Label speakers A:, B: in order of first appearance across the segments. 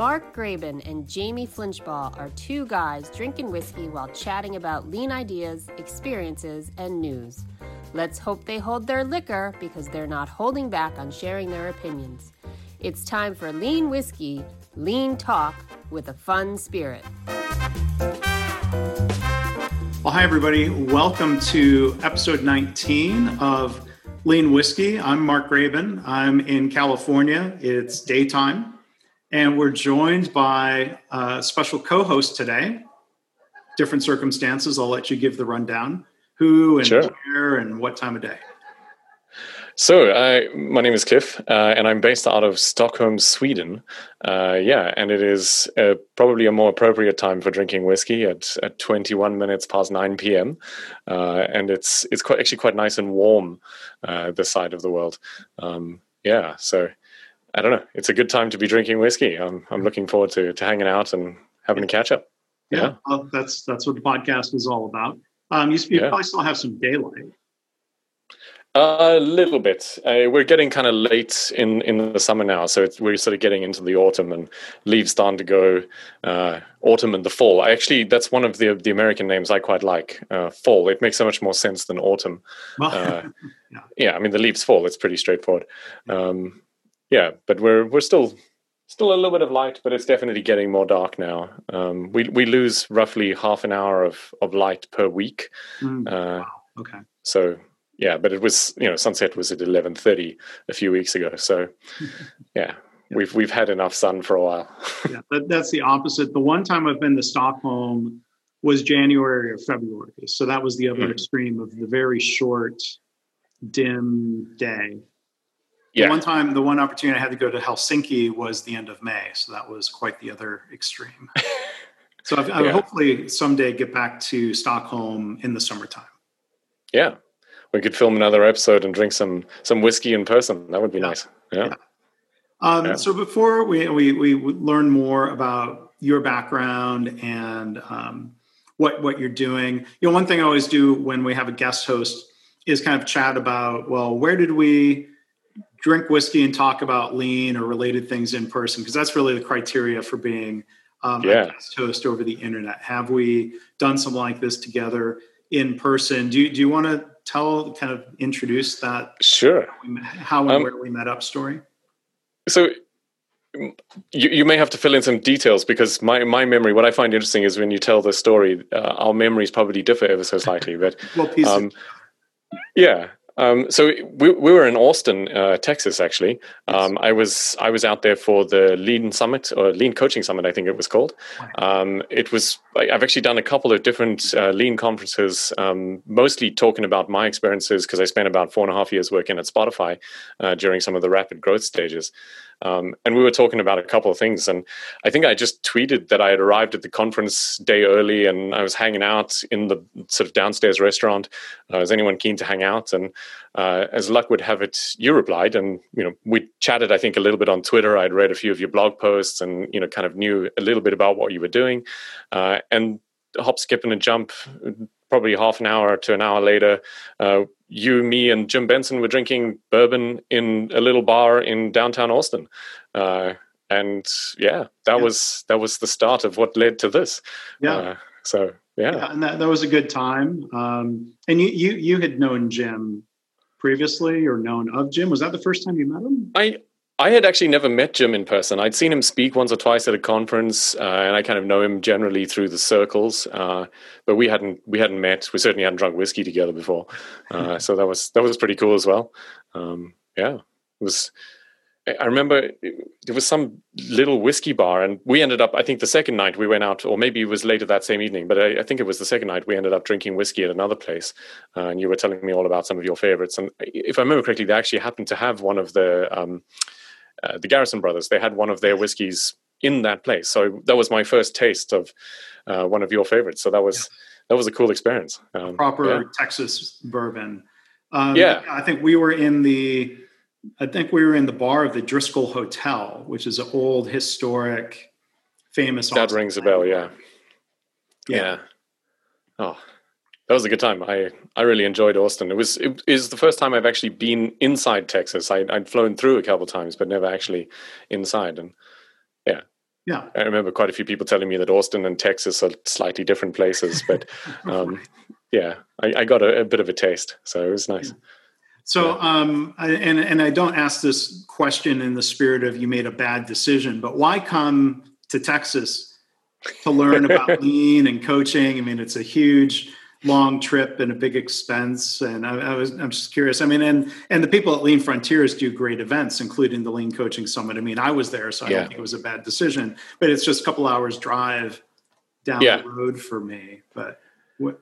A: Mark Graban and Jamie Flinchbaugh are two guys drinking whiskey while chatting about lean ideas, experiences, and news. Let's hope they hold their liquor because they're not holding back on sharing their opinions. It's time for Lean Whiskey, Lean Talk with a fun spirit.
B: Well, hi, everybody. Welcome to episode 19 of Lean Whiskey. I'm Mark Graban. I'm in California. It's daytime, and we're joined by a special co host today. Different circumstances. I'll let you give the rundown who and
C: Sure.
B: where and what time of day.
C: So, uh, my name is Cliff, uh, and I'm based out of Stockholm, Sweden. Uh, yeah, and it is uh, probably a more appropriate time for drinking whiskey at, at 21 minutes past 9 p.m. Uh, and it's it's quite actually quite nice and warm uh, this side of the world. Um, yeah, so I don't know. It's a good time to be drinking whiskey. I'm I'm looking forward to to hanging out and having a catch up. Yeah.
B: well, that's that's what the podcast is all about. Um, you, you
C: Yeah.
B: probably still have some daylight.
C: A little bit. Uh, we're getting kind of late in, in the summer now, so it's, we're sort of getting into the autumn, and leaves starting to go. Uh, autumn and the fall. I actually, that's one of the the American names I quite like. Uh, fall. It makes so much more sense than autumn.
B: Well,
C: Uh, yeah, I mean the leaves fall. It's pretty straightforward. Um, yeah, but we're we're still still a little bit of light, but it's definitely getting more dark now. Um, we we lose roughly half an hour of of light per week.
B: mm,
C: Uh,
B: wow. Okay.
C: so yeah, but it was you know sunset was at eleven thirty a few weeks ago. So yeah, we've we've had enough sun for a while.
B: yeah, that, that's the opposite. The one time I've been to Stockholm was January or February. So that was the other
C: Mhm.
B: extreme of the very short, dim day. The one time, the one opportunity I had to go to Helsinki was the end of May. So that was quite the other extreme. so I've, I'll
C: Yeah.
B: hopefully someday get back to Stockholm in the summertime.
C: yeah. We could film another episode and drink some some whiskey in person. That would be
B: Yeah.
C: nice. Yeah.
B: Yeah. Um,
C: Yeah.
B: So before we, we we learn more about your background and um, what what you're doing, you know, one thing I always do when we have a guest host is kind of chat about, well, where did we drink whiskey and talk about lean or related things in person? Because that's really the criteria for being um,
C: Yeah.
B: a guest host over the internet. Have we done something like this together in person? Do you, do you want to tell, kind of introduce that
C: Sure.
B: how and
C: Um,
B: where we met up story?
C: So you, you may have to fill in some details because my, my memory, what I find interesting is when you tell the story, uh, our memories probably differ ever so slightly. But
B: Well,
C: um, yeah. Um, so we, we were in Austin, uh, Texas. Actually, um, I was I was out there for the Lean Summit or Lean Coaching Summit, I think it was called. Um, it was I've actually done a couple of different uh, Lean conferences, um, mostly talking about my experiences because I spent about four and a half years working at Spotify uh, during some of the rapid growth stages. Um, and we were talking about a couple of things. And I think I just tweeted that I had arrived at the conference day early and I was hanging out in the sort of downstairs restaurant. Uh, is anyone keen to hang out? And uh, as luck would have it, you replied. And, you know, we chatted, I think, a little bit on Twitter. I'd read a few of your blog posts and, you know, kind of knew a little bit about what you were doing. Uh, and hop, skip, and a jump, probably half an hour to an hour later, uh, you, me, and Jim Benson were drinking bourbon in a little bar in downtown Austin. Uh, and yeah, that
B: Yeah.
C: was that was the start of what led to this.
B: yeah.
C: Uh, so yeah.
B: yeah, and that, that was a good time. Um, and you, you you had known Jim previously, or known of Jim. Was that the first time you met him?
C: I I had actually never met Jim in person. I'd seen him speak once or twice at a conference, uh, and I kind of know him generally through the circles. Uh, but we hadn't we hadn't met. We certainly hadn't drunk whiskey together before. Uh, so that was that was pretty cool as well. Um, yeah, it was. I remember there was some little whiskey bar, and we ended up. I think the second night we went out, or maybe it was later that same evening, but I, I think it was the second night we ended up drinking whiskey at another place. Uh, and you were telling me all about some of your favorites. And if I remember correctly, they actually happened to have one of the um, uh, the Garrison brothers. They had one of their whiskeys in that place. So that was my first taste of uh, one of your favorites. So that was that was a cool experience. Um,
B: Proper
C: yeah.
B: Texas bourbon. Um,
C: Yeah.
B: I think we were in the. I think we were in the bar of the Driskill Hotel, which is an old, historic, famous.
C: That
B: Austin
C: rings a bell. Yeah.
B: bar.
C: yeah. Oh, that was a good time. I, I really enjoyed Austin. It was it is the first time I've actually been inside Texas. I, I'd flown through a couple times, but never actually inside. And yeah,
B: Yeah.
C: I remember quite a few people telling me that Austin and Texas are slightly different places, but um, yeah, I, I got a, a, bit of a taste, so it was nice.
B: So, um, I, and and I don't ask this question in the spirit of you made a bad decision, but why come to Texas to learn about lean and coaching? I mean, it's a huge long trip and a big expense. And I, I, was, I'm just curious. I mean, and and the people at Lean Frontiers do great events, including the Lean Coaching Summit. I mean, I was there, so I yeah. don't think it was a bad decision. But it's just a couple hours drive down yeah. the road for me. But what,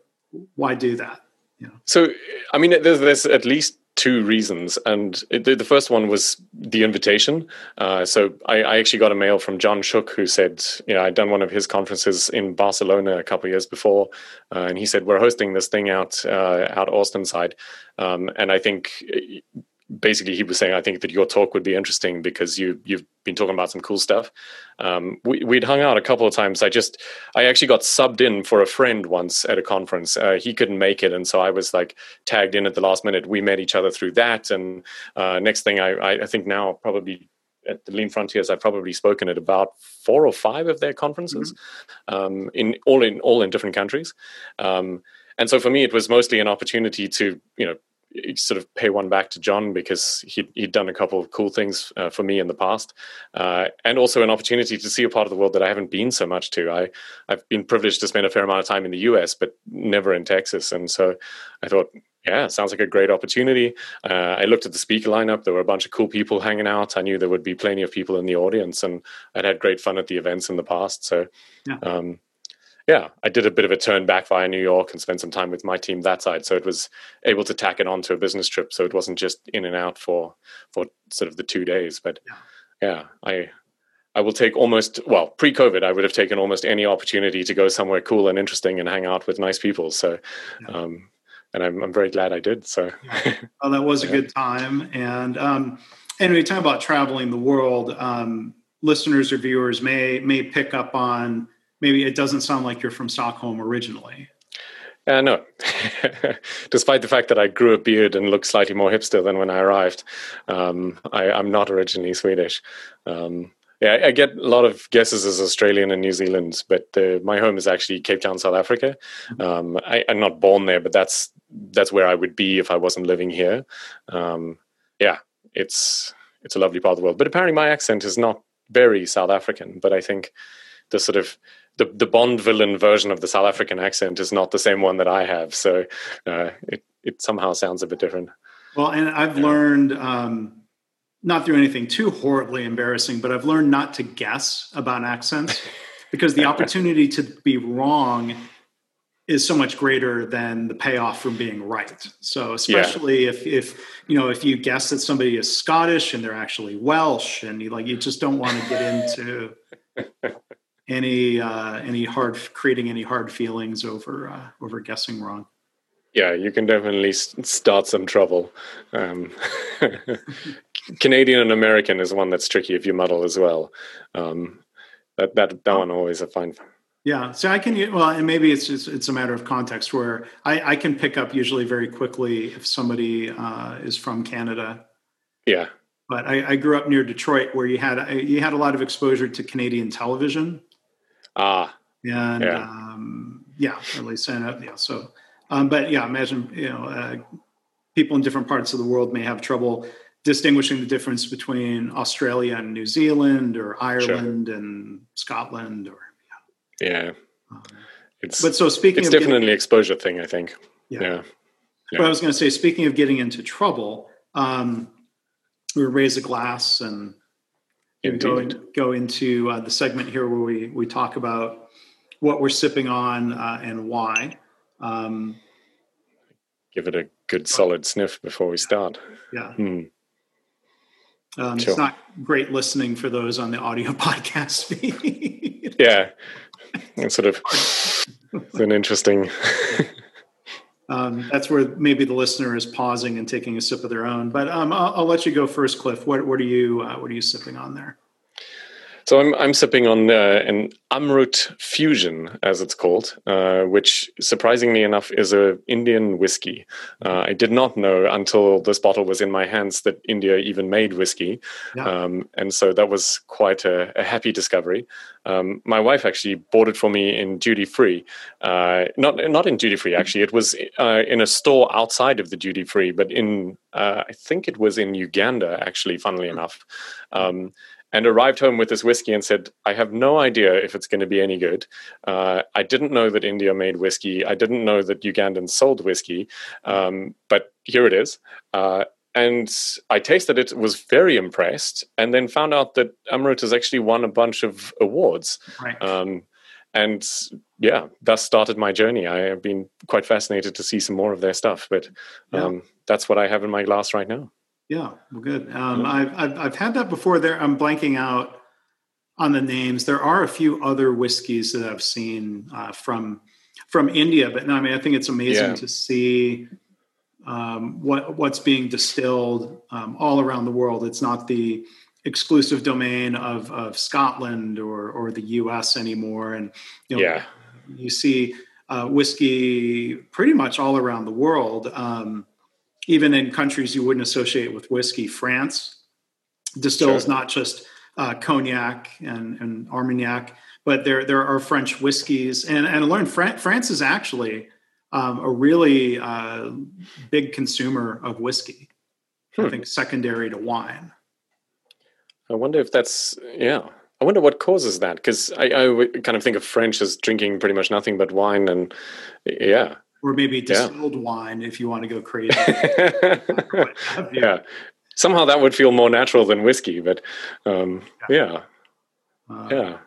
B: why do that?
C: You know? So, I mean, there's, there's at least two reasons. And it, the first one was the invitation. Uh, so I, I, actually got a mail from John Shook who said, you know, I'd done one of his conferences in Barcelona a couple of years before, uh, and he said we're hosting this thing out uh, out Austin side, um, and I think basically he was saying i think that your talk would be interesting because you you've been talking about some cool stuff um, we, would hung out a couple of times i just i actually got subbed in for a friend once at a conference uh, he couldn't make it and so i was like tagged in at the last minute we met each other through that and uh, next thing I, I think now probably at the Lean Frontiers, I've probably spoken at about four or five of their conferences, mm-hmm. um, in all in all in different countries. Um, and so for me, it was mostly an opportunity to you know sort of pay one back to John because he'd, he'd done a couple of cool things uh, for me in the past, uh, and also an opportunity to see a part of the world that I haven't been so much to. I I've been privileged to spend a fair amount of time in the U.S., but never in Texas, and so I thought, yeah, sounds like a great opportunity. Uh, I looked at the speaker lineup; there were a bunch of cool people hanging out. I knew there would be plenty of people in the audience, and I'd had great fun at the events in the past. So. Yeah. Um, yeah, I did a bit of a turn back via New York and spent some time with my team that side. So it was able to tack it onto a business trip. So it wasn't just in and out for for sort of the two days. But yeah, I I will take almost well pre-COVID. I would have taken almost any opportunity to go somewhere cool and interesting and hang out with nice people. So, um, and I'm I'm very glad I did. So,
B: well, that was a good time. And um, and we talk about traveling the world. Um, listeners or viewers may may pick up on maybe it doesn't sound like you're from Stockholm originally.
C: Uh, no, despite the fact that I grew a beard and look slightly more hipster than when I arrived, um, I, am not originally Swedish. Um, yeah, I get a lot of guesses as Australian and New Zealand, but uh, my home is actually Cape Town, South Africa. Um, I, am not born there, but that's that's where I would be if I wasn't living here. Um, yeah, it's it's a lovely part of the world. But apparently, my accent is not very South African. But I think the sort of the, the Bond villain version of the South African accent is not the same one that I have. So uh, it, it somehow sounds a bit different.
B: Well, and I've yeah. learned, um, not through anything too horribly embarrassing, but I've learned not to guess about accents because the opportunity to be wrong is so much greater than the payoff from being right. So especially yeah. if if you know if you guess that somebody is Scottish and they're actually Welsh and you like you just don't want to get into any uh, any hard creating any hard feelings over uh, over guessing wrong.
C: Yeah, you can definitely start some trouble. Um, Canadian and American is one that's tricky if you muddle as well. Um, that that that one always a fine.
B: Yeah, so I can well, and maybe it's just it's a matter of context where I, I can pick up usually very quickly if somebody uh, is from Canada.
C: Yeah,
B: but I, I, grew up near Detroit where you had you had a lot of exposure to Canadian television.
C: Ah.
B: And yeah, um, yeah at least and uh, yeah. So, um, but yeah, imagine you know uh, people in different parts of the world may have trouble distinguishing the difference between Australia and New Zealand or Ireland sure. and Scotland or
C: yeah. yeah. Um, it's but so speaking it's definitely getting, exposure thing, I think. Yeah. yeah.
B: yeah. But I was going to say, speaking of getting into trouble, um, we raise a glass and go, in, go into uh, the segment here where we, we talk about what we're sipping on uh, and why. Um,
C: Give it a good solid sniff before we start.
B: Yeah. Hmm. Um, sure. It's not great listening for those on the audio podcast
C: feed. yeah. It's sort of it's an interesting.
B: um, that's where maybe the listener is pausing and taking a sip of their own. But um, I'll, I'll, let you go first, Cliff. What, what are you uh, what are you sipping on there?
C: So I'm I'm sipping on uh, an Amrut Fusion, as it's called, uh, which surprisingly enough is a Indian whiskey. Uh, I did not know until this bottle was in my hands that India even made whiskey, yeah. um, and so that was quite a, a happy discovery. Um, my wife actually bought it for me in duty free, uh, not not in duty free actually. It was uh, in a store outside of the duty free, but in uh, I think it was in Uganda actually. Funnily enough. Um, and arrived home with this whiskey and said, I have no idea if it's going to be any good. Uh, I didn't know that India made whiskey. I didn't know that Ugandans sold whiskey, um, but here it is. Uh, and I tasted it, was very impressed, and then found out that Amrut has actually won a bunch of awards.
B: Right.
C: Um, and yeah, thus started my journey. I have been quite fascinated to see some more of their stuff, but um, yeah. that's what I have in my glass right now.
B: Yeah, well, good. Um, I've, I've, I've had that before. There, I'm blanking out on the names. There are a few other whiskeys that I've seen uh, from from India, but no, I mean, I think it's amazing yeah. to see um, what what's being distilled um, all around the world. It's not the exclusive domain of of Scotland or or the U.S. anymore, and you know,
C: yeah,
B: you see uh, whiskey pretty much all around the world. Um, even in countries you wouldn't associate with whiskey, France distills sure. not just uh, cognac and, and Armagnac, but there there are French whiskeys, and and I learned Fran- France is actually um, a really uh, big consumer of whiskey. Hmm. I think secondary to wine.
C: I wonder if that's yeah. I wonder what causes that because I, I kind of think of French as drinking pretty much nothing but wine, and yeah,
B: or maybe distilled yeah. wine if you want to go crazy.
C: yeah, somehow that would feel more natural than whiskey, but um, yeah, yeah. Uh, yeah.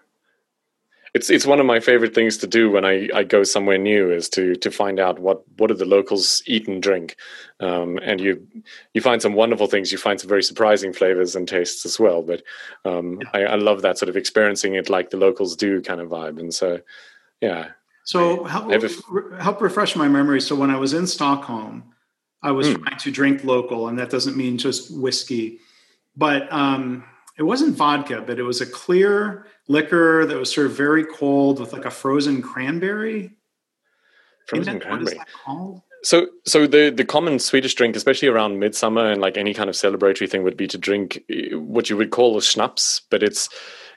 C: It's it's one of my favorite things to do when I, I go somewhere new is to to find out what what do the locals eat and drink, um, and you you find some wonderful things. You find some very surprising flavors and tastes as well. But um, yeah. I, I love that sort of experiencing it like the locals do kind of vibe. And so, yeah,
B: so help, help refresh my memory. So when I was in Stockholm, I was mm. trying to drink local, and that doesn't mean just whiskey, but um, it wasn't vodka, but it was a clear liquor that was sort of very cold with like a frozen cranberry.
C: Frozen that, cranberry. What is that called? So, so the the common Swedish drink, especially around midsummer and like any kind of celebratory thing, would be to drink eh, what you would call a schnapps, but it's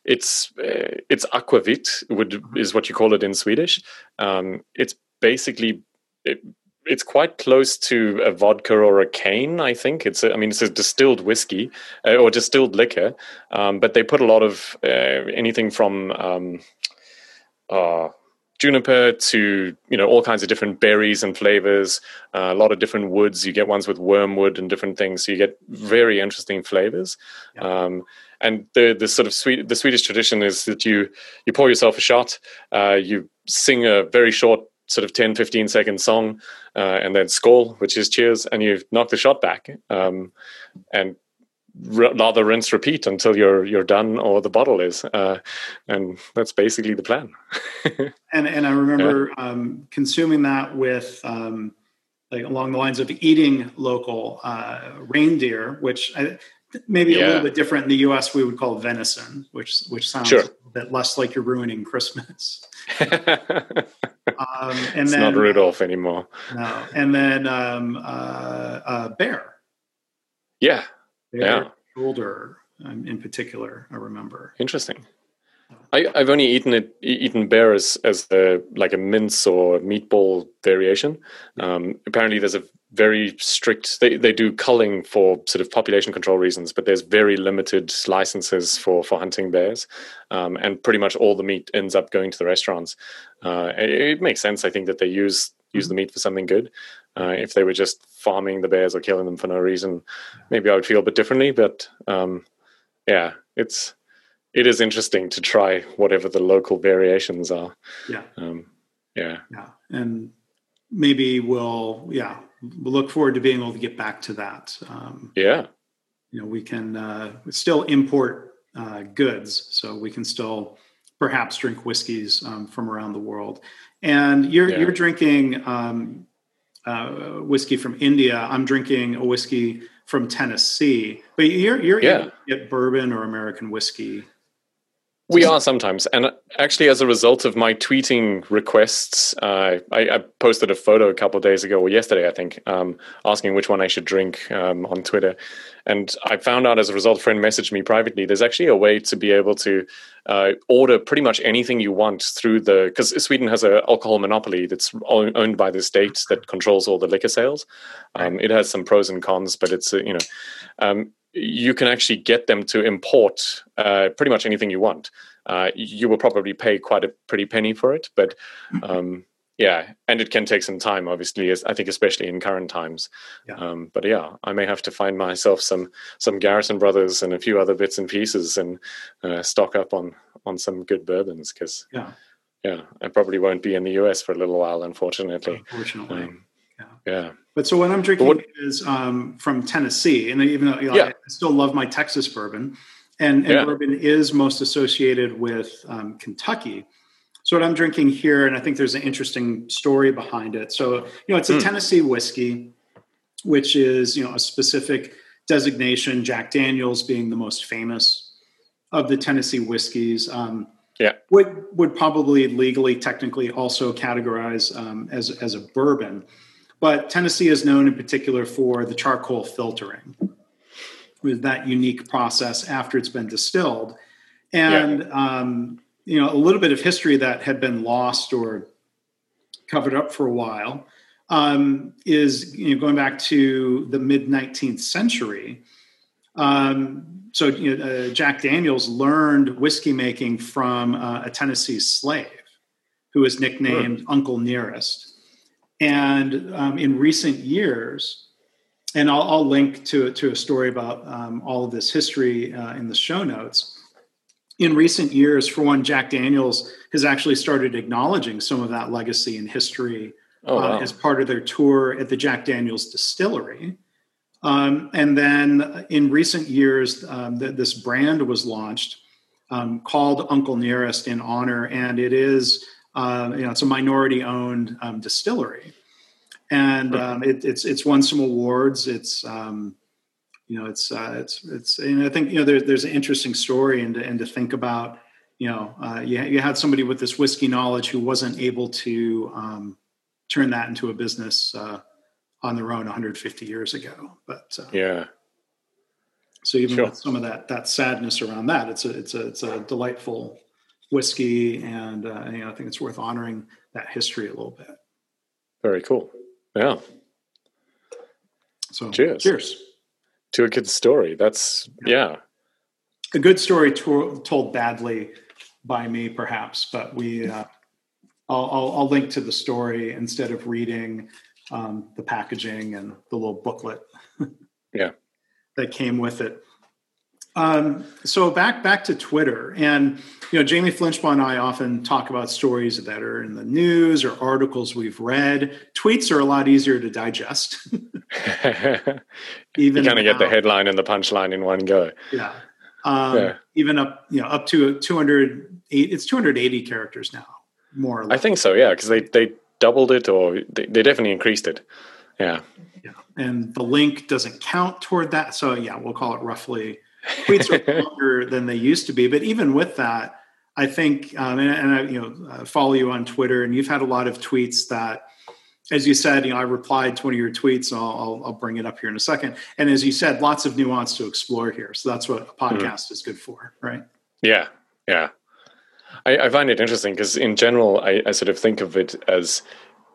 C: it's uh, it's aquavit would mm-hmm. is what you call it in Swedish. Um, it's basically it, it's quite close to a vodka or a cane. I think it's. A, I mean, it's a distilled whiskey uh, or distilled liquor, um, but they put a lot of uh, anything from. Um, uh, juniper to you know all kinds of different berries and flavors uh, a lot of different woods you get ones with wormwood and different things so you get very interesting flavors yeah. um, and the the sort of sweet the Swedish tradition is that you you pour yourself a shot, uh, you sing a very short sort of 10 15 second song uh, and then skål which is cheers and you knock the shot back um, and rather rinse repeat until you're you're done or the bottle is uh, and that's basically the plan
B: and and i remember yeah. um, consuming that with um, like along the lines of eating local uh, reindeer which I, maybe yeah. a little bit different in the U.S. We would call venison, which which sounds sure. a bit less like you're ruining Christmas. um,
C: and it's then, not Rudolph anymore.
B: No, and then um, uh, uh, bear.
C: Yeah,
B: bear
C: yeah.
B: Shoulder, um, in particular, I remember.
C: Interesting. I, have only eaten it, eaten bear as, as a, like a mince or meatball variation. Um, apparently, there's a very strict. They they do culling for sort of population control reasons, but there's very limited licenses for for hunting bears, um, and pretty much all the meat ends up going to the restaurants. Uh, it, it, makes sense, I think, that they use use the meat for something good. Uh, if they were just farming the bears or killing them for no reason, maybe I would feel a bit differently. But um, yeah, it's it is interesting to try whatever the local variations are.
B: Yeah.
C: Um, yeah.
B: Yeah. And maybe we'll, yeah, look forward to being able to get back to that. Um,
C: yeah.
B: You know, we can uh, still import uh, goods, so we can still perhaps drink whiskeys um, from around the world. And you're yeah. you're drinking um, uh, whiskey from India. I'm drinking a whiskey from Tennessee. But you're you're
C: yeah.
B: get bourbon or American whiskey
C: We are sometimes, and actually, as a result of my tweeting requests, uh, I, I, posted a photo a couple of days ago, or yesterday, I think, um, asking which one I should drink um, on Twitter. And I found out as a result, a friend messaged me privately. There's actually a way to be able to uh, order pretty much anything you want through the because Sweden has an alcohol monopoly that's owned by the state that controls all the liquor sales. Um, it has some pros and cons, but it's uh, you know um, you can actually get them to import uh, pretty much anything you want. Uh, you will probably pay quite a pretty penny for it, but um, yeah, and it can take some time, obviously. I think, especially in current times. Yeah. Um, but yeah, I may have to find myself some some Garrison Brothers and a few other bits and pieces, and uh, stock up on on some good bourbons because
B: yeah,
C: yeah, I probably won't be in the US for a little while, unfortunately.
B: Unfortunately. Um,
C: yeah. yeah.
B: But so what I'm drinking what, is um, from Tennessee, and even though you know, yeah. I still love my Texas bourbon, and, and yeah. bourbon is most associated with um, Kentucky. So what I'm drinking here, and I think there's an interesting story behind it. So you know, it's a mm. Tennessee whiskey, which is you know a specific designation. Jack Daniels being the most famous of the Tennessee whiskeys. Um,
C: yeah,
B: would would probably legally, technically, also categorize um, as as a bourbon. But Tennessee is known in particular for the charcoal filtering, with that unique process after it's been distilled. And yeah. um, you know, a little bit of history that had been lost or covered up for a while um, is you know, going back to the mid 19th century. Um, so you know, uh, Jack Daniels learned whiskey making from uh, a Tennessee slave who was nicknamed sure. Uncle Nearest. And um, in recent years, and I'll, I'll, link to, to a story about um, all of this history uh, in the show notes. In recent years, for one, Jack Daniels has actually started acknowledging some of that legacy and history oh, uh, wow. uh, as part of their tour at the Jack Daniels distillery. Um, and then in recent years, um, th- this brand was launched um, called Uncle Nearest in honor, and it is uh, you know, it's a minority-owned um, distillery, and um, it, it's it's won some awards. It's um, you know, it's uh, it's it's. And I think you know, there, there's an interesting story, and to, and to think about, you know, uh, you you had somebody with this whiskey knowledge who wasn't able to um, turn that into a business uh, on their own 150 years ago. But
C: uh, yeah.
B: So even sure. with some of that that sadness around that, it's a it's a it's a delightful whiskey, and uh, you know, I think it's worth honoring that history a little bit.
C: Very cool. Yeah.
B: So
C: cheers.
B: Cheers
C: to a good story. That's yeah. yeah.
B: A good story to- told badly by me, perhaps, but we. Uh, I'll, I'll, I'll, link to the story instead of reading um, the packaging and the little booklet.
C: yeah.
B: That came with it. Um, so back back to Twitter, and you know, Jamie Flinchbaugh and I often talk about stories that are in the news or articles we've read. Tweets are a lot easier to digest.
C: even you kind of get the headline and the punchline in one go.
B: Yeah. Um, yeah. Even up, you know, up to 200, it's 280 characters now, more or less.
C: I think so, yeah, because they, they doubled it or they, they definitely increased it. Yeah.
B: Yeah. And the link doesn't count toward that. So, yeah, we'll call it roughly tweets are longer than they used to be. But even with that, I think, um, and, and, I, you know, uh, follow you on Twitter, and you've had a lot of tweets that, as you said, you know, I replied to one of your tweets, and I'll, I'll, I'll bring it up here in a second. And as you said, lots of nuance to explore here. So that's what a mm-hmm. podcast mm-hmm. is good for, right?
C: Yeah, yeah. I, I find it interesting because, in general, I, I sort of think of it as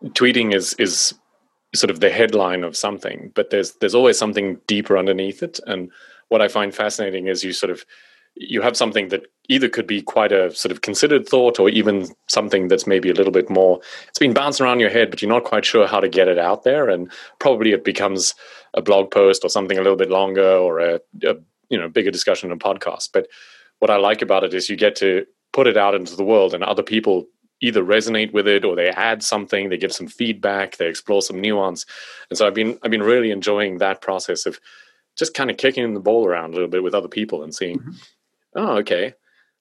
C: tweeting is is sort of the headline of something, but there's there's always something deeper underneath it, and what I find fascinating is you sort of you have something that either could be quite a sort of considered thought or even something that's maybe a little bit more it's been bouncing around your head but you're not quite sure how to get it out there. And probably it becomes a blog post or something a little bit longer or a, a you know bigger discussion on a podcast. But what i like about it is you get to put it out into the world and other people either resonate with it or they add something they give some feedback they explore some nuance. And so i've been i've been really enjoying that process of just kind of kicking the ball around a little bit with other people and seeing, mm-hmm. oh, okay,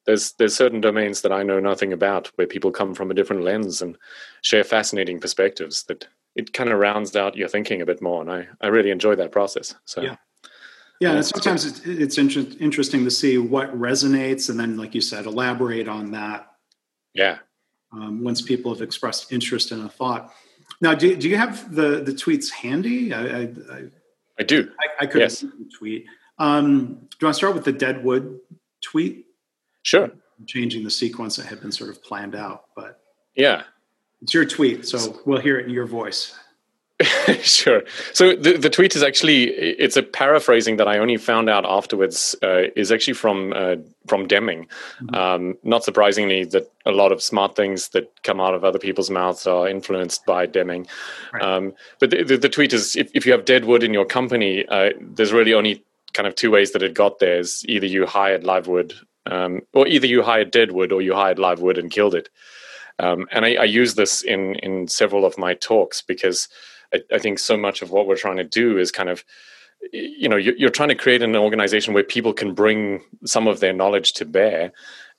C: there's there's certain domains that I know nothing about where people come from a different lens and share fascinating perspectives that it kind of rounds out your thinking a bit more, and I I really enjoy that process. So.
B: Yeah. Yeah, and sometimes it's, it's inter- interesting to see what resonates, and then, like you said, elaborate on that.
C: Yeah.
B: Um, once people have expressed interest in a thought. Now, do, do you have the the tweets handy? I I, I,
C: I do.
B: I, I could
C: yes.
B: tweet. Um, do you want to start with the Deadwood tweet?
C: Sure.
B: I'm changing the sequence that had been sort of planned out, but
C: yeah,
B: it's your tweet, so we'll hear it in your voice.
C: sure. So the, the tweet is actually it's a paraphrasing that I only found out afterwards uh, is actually from uh, from Deming. Mm-hmm. Um, not surprisingly, that a lot of smart things that come out of other people's mouths are influenced by Deming. Right. Um, but the, the, the, tweet is if, if you have dead wood in your company, uh, there's really only kind of two ways that it got there. Is either you hired live wood, um, or either you hired dead wood, or you hired live wood and killed it. Um, and I, I use this in in several of my talks because I, I, think so much of what we're trying to do is kind of you know you're trying to create an organization where people can bring some of their knowledge to bear.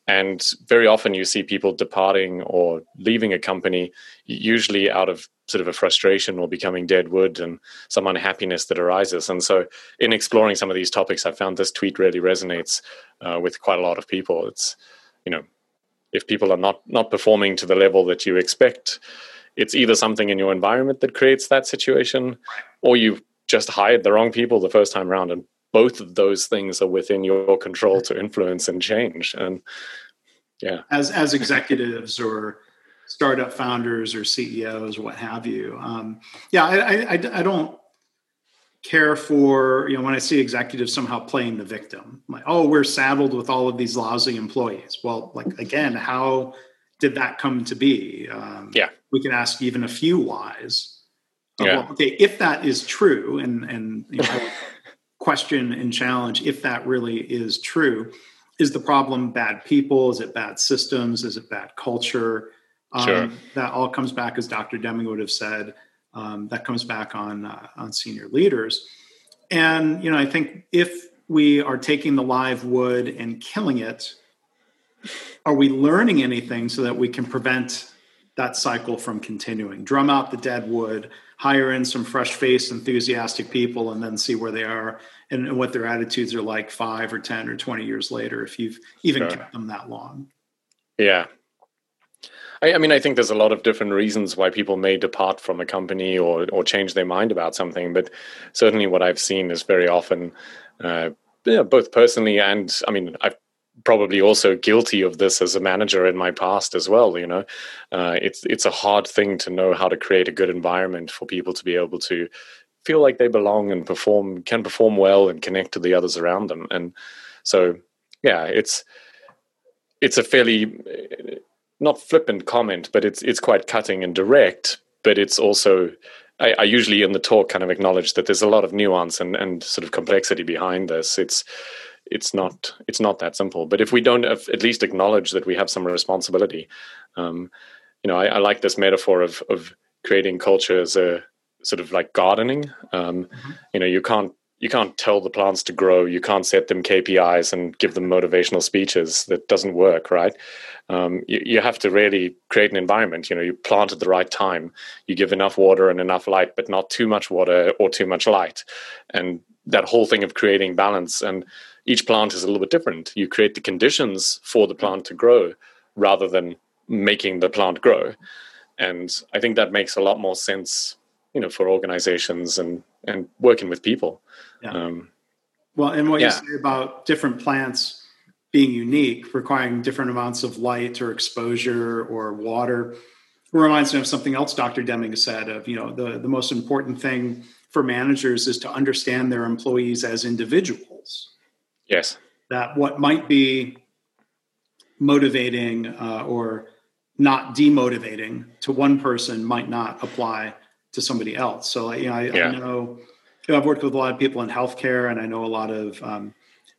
C: And very often you see people departing or leaving a company usually out of sort of a frustration or becoming dead wood and some unhappiness that arises. And so in exploring some of these topics i found this tweet really resonates uh, with quite a lot of people. It's you know if people are not not performing to the level that you expect it's either something in your environment that creates that situation or you've just hired the wrong people the first time around and both of those things are within your control to influence and change. And yeah.
B: As as executives or startup founders or ceos or what have you um, yeah I, I i don't care for you know when i see executives somehow playing the victim like oh we're saddled with all of these lousy employees. Well like again how did that come to be? Um,
C: yeah,
B: we can ask even a few whys. Yeah. Well, okay, if that is true, and and you know, question and challenge if that really is true, is the problem bad people? Is it bad systems? Is it bad culture? Um, sure. That all comes back, as Dr. Deming would have said. Um, that comes back on uh, on senior leaders, and you know I think if we are taking the live wood and killing it are we learning anything so that we can prevent that cycle from continuing? Drum out the dead wood, hire in some fresh faced, enthusiastic people, and then see where they are and, what their attitudes are like five or 10 or 20 years later, if you've even sure. kept them that long.
C: Yeah. I, I, mean, I think there's a lot of different reasons why people may depart from a company or, or change their mind about something. But certainly what I've seen is very often, uh, yeah, both personally and I mean, I've probably also guilty of this as a manager in my past as well. You know, uh, it's it's a hard thing to know how to create a good environment for people to be able to feel like they belong and perform can perform well and connect to the others around them. And so, yeah, it's it's a fairly not flippant comment, but it's it's quite cutting and direct. But it's also I, I, usually in the talk kind of acknowledge that there's a lot of nuance and, and sort of complexity behind this. It's it's not it's not that simple. But if we don't at least acknowledge that we have some responsibility, um, you know, I, I, like this metaphor of of creating culture as a sort of like gardening. Um, mm-hmm. You know, you can't you can't tell the plants to grow. You can't set them KPIs and give them motivational speeches. That doesn't work, right? Um, you, you, have to really create an environment. You know, you plant at the right time. You give enough water and enough light, but not too much water or too much light. And that whole thing of creating balance. And each plant is a little bit different. You create the conditions for the plant to grow rather than making the plant grow. And I think that makes a lot more sense, you know, for organizations and and working with people.
B: Yeah. Um, well, and what yeah. you say about different plants being unique, requiring different amounts of light or exposure or water, reminds me of something else Dr. Deming said of, you know, the, the most important thing for managers is to understand their employees as individuals
C: Yes.
B: That what might be motivating uh, or not demotivating to one person might not apply to somebody else. So, you know, I, yeah. I know you know, I've worked with a lot of people in healthcare, and I know a lot of um,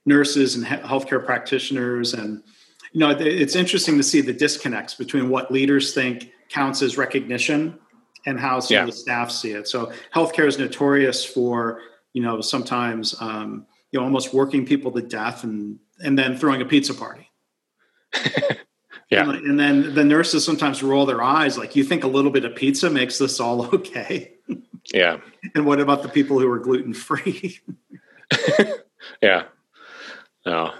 B: nurses and healthcare practitioners, and you know, it's interesting to see the disconnects between what leaders think counts as recognition and how some yeah. of the staff see it. So, healthcare is notorious for you know sometimes um, you know almost working people to death and and then throwing a pizza party
C: yeah
B: and, and, then the nurses sometimes roll their eyes like you think a little bit of pizza makes this all okay
C: yeah
B: and what about the people who are gluten free
C: yeah. No.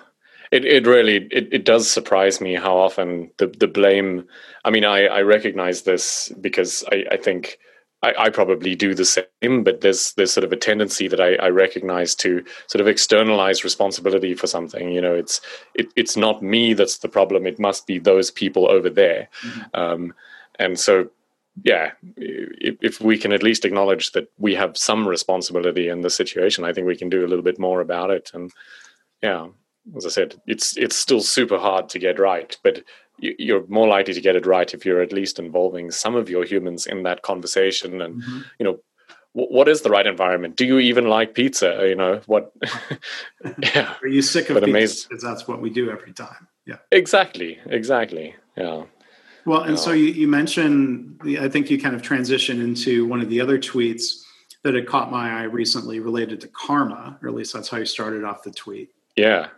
C: It it really it, it does surprise me how often the the blame. I mean, I I recognize this because I I think. I, I probably do the same, but there's there's sort of a tendency that I, I recognize to sort of externalize responsibility for something. You know, it's it, it's not me that's the problem. It must be those people over there. Mm-hmm. Um, and so yeah, if, if, we can at least acknowledge that we have some responsibility in the situation, I think we can do a little bit more about it. And yeah, as I said, it's it's still super hard to get right, but you're more likely to get it right if you're at least involving some of your humans in that conversation. And mm-hmm. you know, what is the right environment? Do you even like pizza? You know what?
B: yeah. Are you sick of but pizza? Because that's what we do every time. Yeah.
C: Exactly. Exactly. Yeah.
B: Well, and so you, you mentioned, I think you kind of transitioned into one of the other tweets that had caught my eye recently related to karma, or at least that's how you started off the tweet.
C: Yeah.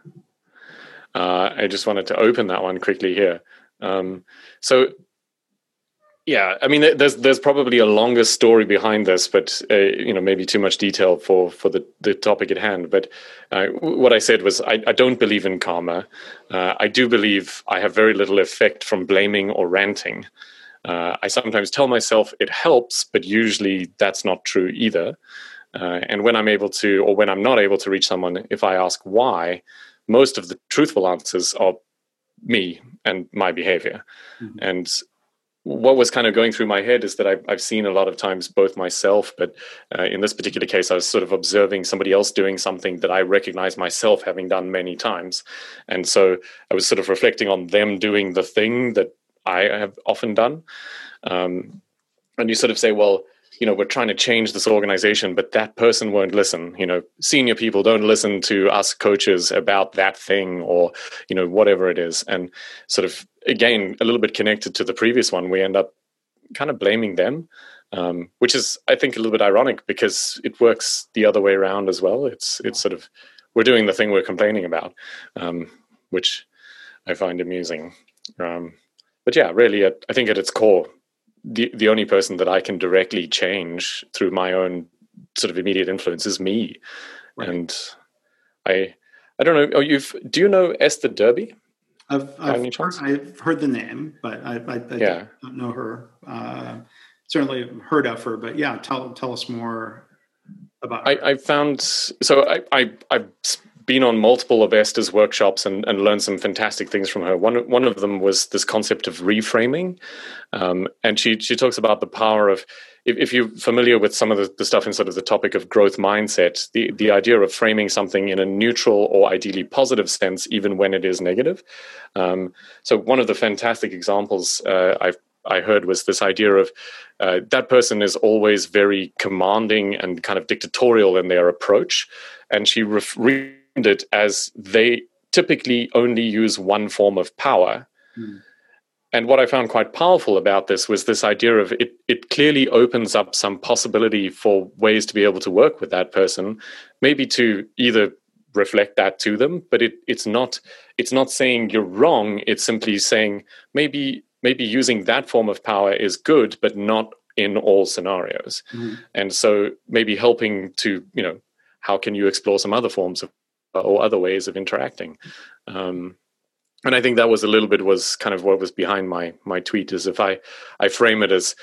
C: Uh, I just wanted to open that one quickly here. Um, so yeah, I mean, there's there's probably a longer story behind this, but uh, you know, maybe too much detail for for the the topic at hand. But uh, what I said was, I, I don't believe in karma. Uh, I do believe I have very little effect from blaming or ranting. Uh, I sometimes tell myself it helps, but usually that's not true either. Uh, and when I'm able to, or when I'm not able to reach someone, if I ask why, most of the truthful answers are me and my behavior. Mm-hmm. And what was kind of going through my head is that I've, I've seen a lot of times both myself, but uh, in this particular case, I was sort of observing somebody else doing something that I recognize myself having done many times. And so I was sort of reflecting on them doing the thing that I have often done. Um, and you sort of say, well, you know, we're trying to change this organization, but that person won't listen. You know, senior people don't listen to us coaches about that thing or, you know, whatever it is. And sort of again, a little bit connected to the previous one, we end up kind of blaming them, um, which is, I think, a little bit ironic because it works the other way around as well. It's it's sort of we're doing the thing we're complaining about, um, which I find amusing. Um, but yeah, really, I think at its core, the the only person that I can directly change through my own sort of immediate influence is me, right. and I I don't know. Oh, you've do you know Esther Derby?
B: I've, I've, heard, I've heard, the name, but I, I, I yeah. don't know her. Uh, certainly heard of her, but yeah, tell tell us more about.
C: I, I, found so I, I I've been on multiple of Esther's workshops and, and learned some fantastic things from her. One one of them was this concept of reframing, um, and she she talks about the power of if, if you're familiar with some of the, the, stuff in sort of the topic of growth mindset, the, the idea of framing something in a neutral or ideally positive sense, even when it is negative. Um, so one of the fantastic examples uh, I've I heard was this idea of uh, that person is always very commanding and kind of dictatorial in their approach, and she reframed it as they typically only use one form of power. Mm and what I found quite powerful about this was this idea of it, it clearly opens up some possibility for ways to be able to work with that person, maybe to either reflect that to them, but it, it's not it's not saying you're wrong. It's simply saying maybe maybe using that form of power is good, but not in all scenarios. Mm-hmm. And so maybe helping to, you know, how can you explore some other forms of or other ways of interacting? Um, and I think that was a little bit was kind of what was behind my my tweet is if I I frame it as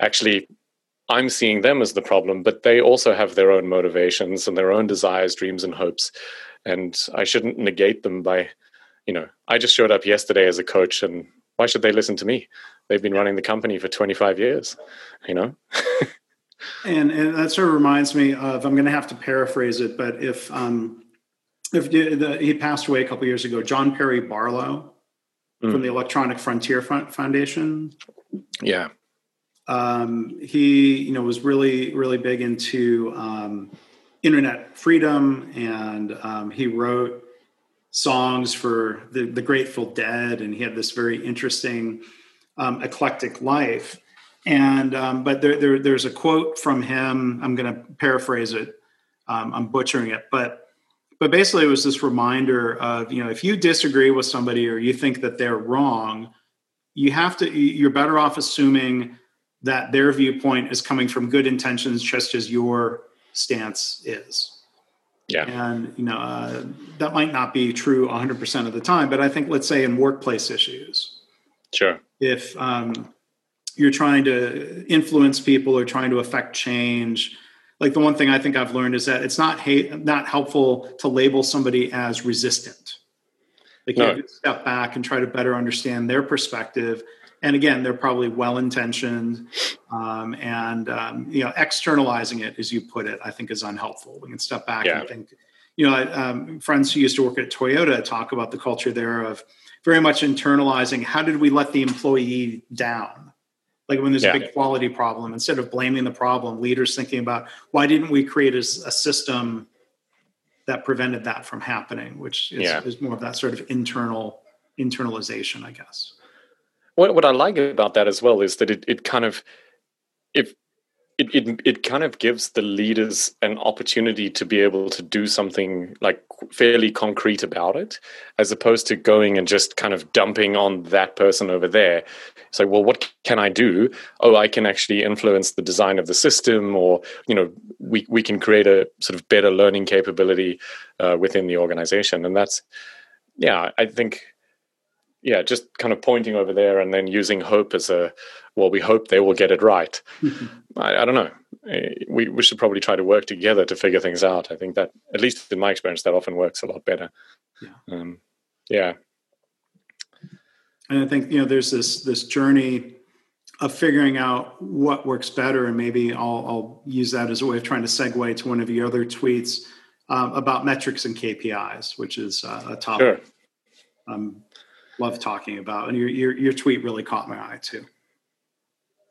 C: actually I'm seeing them as the problem, but they also have their own motivations and their own desires, dreams, and hopes, and I shouldn't negate them by, you know, I just showed up yesterday as a coach, and why should they listen to me? They've been running the company for 25 years, you know.
B: and and that sort of reminds me of I'm going to have to paraphrase it, but if um, if the, he passed away a couple years ago, John Perry Barlow mm. from the Electronic Frontier Foundation.
C: Yeah.
B: Um, he, you know, was really, really big into um, internet freedom, and um, he wrote songs for the, the Grateful Dead, and he had this very interesting, um, eclectic life. And um, but there, there, there's a quote from him. I'm going to paraphrase it. Um, I'm butchering it, but but basically it was this reminder of you know if you disagree with somebody or you think that they're wrong you have to you're better off assuming that their viewpoint is coming from good intentions just as your stance is
C: Yeah.
B: And, you know, uh, that might not be true 100% of the time, but I think, let's say, in workplace issues.
C: Sure.
B: If um, you're trying to influence people or trying to affect change, like the one thing I think I've learned is that it's not hate, not helpful to label somebody as resistant. Like no. you have to step back and try to better understand their perspective. And again, they're probably well intentioned, um, and um, you know, externalizing it, as you put it, I think is unhelpful. We can step back yeah. and think. You know, um, friends who used to work at Toyota talk about the culture there of very much internalizing. How did we let the employee down? Like when there's yeah. a big quality problem, instead of blaming the problem, leaders thinking about why didn't we create a, a system that prevented that from happening, which is, yeah. is more of that sort of internal internalization, I guess.
C: What what I like about that as well is that it, it kind of if it, it it kind of gives the leaders an opportunity to be able to do something like fairly concrete about it as opposed to going and just kind of dumping on that person over there. So well what can i do? Oh i can actually influence the design of the system or you know we, we can create a sort of better learning capability uh, within the organization. And that's yeah i think yeah just kind of pointing over there and then using hope as a well we hope they will get it right I, I, don't know eh, we, we should probably try to work together to figure things out i think that at least in my experience that often works a lot better yeah, um, yeah.
B: and i think you know there's this this journey of figuring out what works better and maybe I'll, I'll use that as a way of trying to segue to one of your other tweets um, about metrics and kpis which is uh, a topic sure. um, love talking about. And your, your, your tweet really caught my eye too.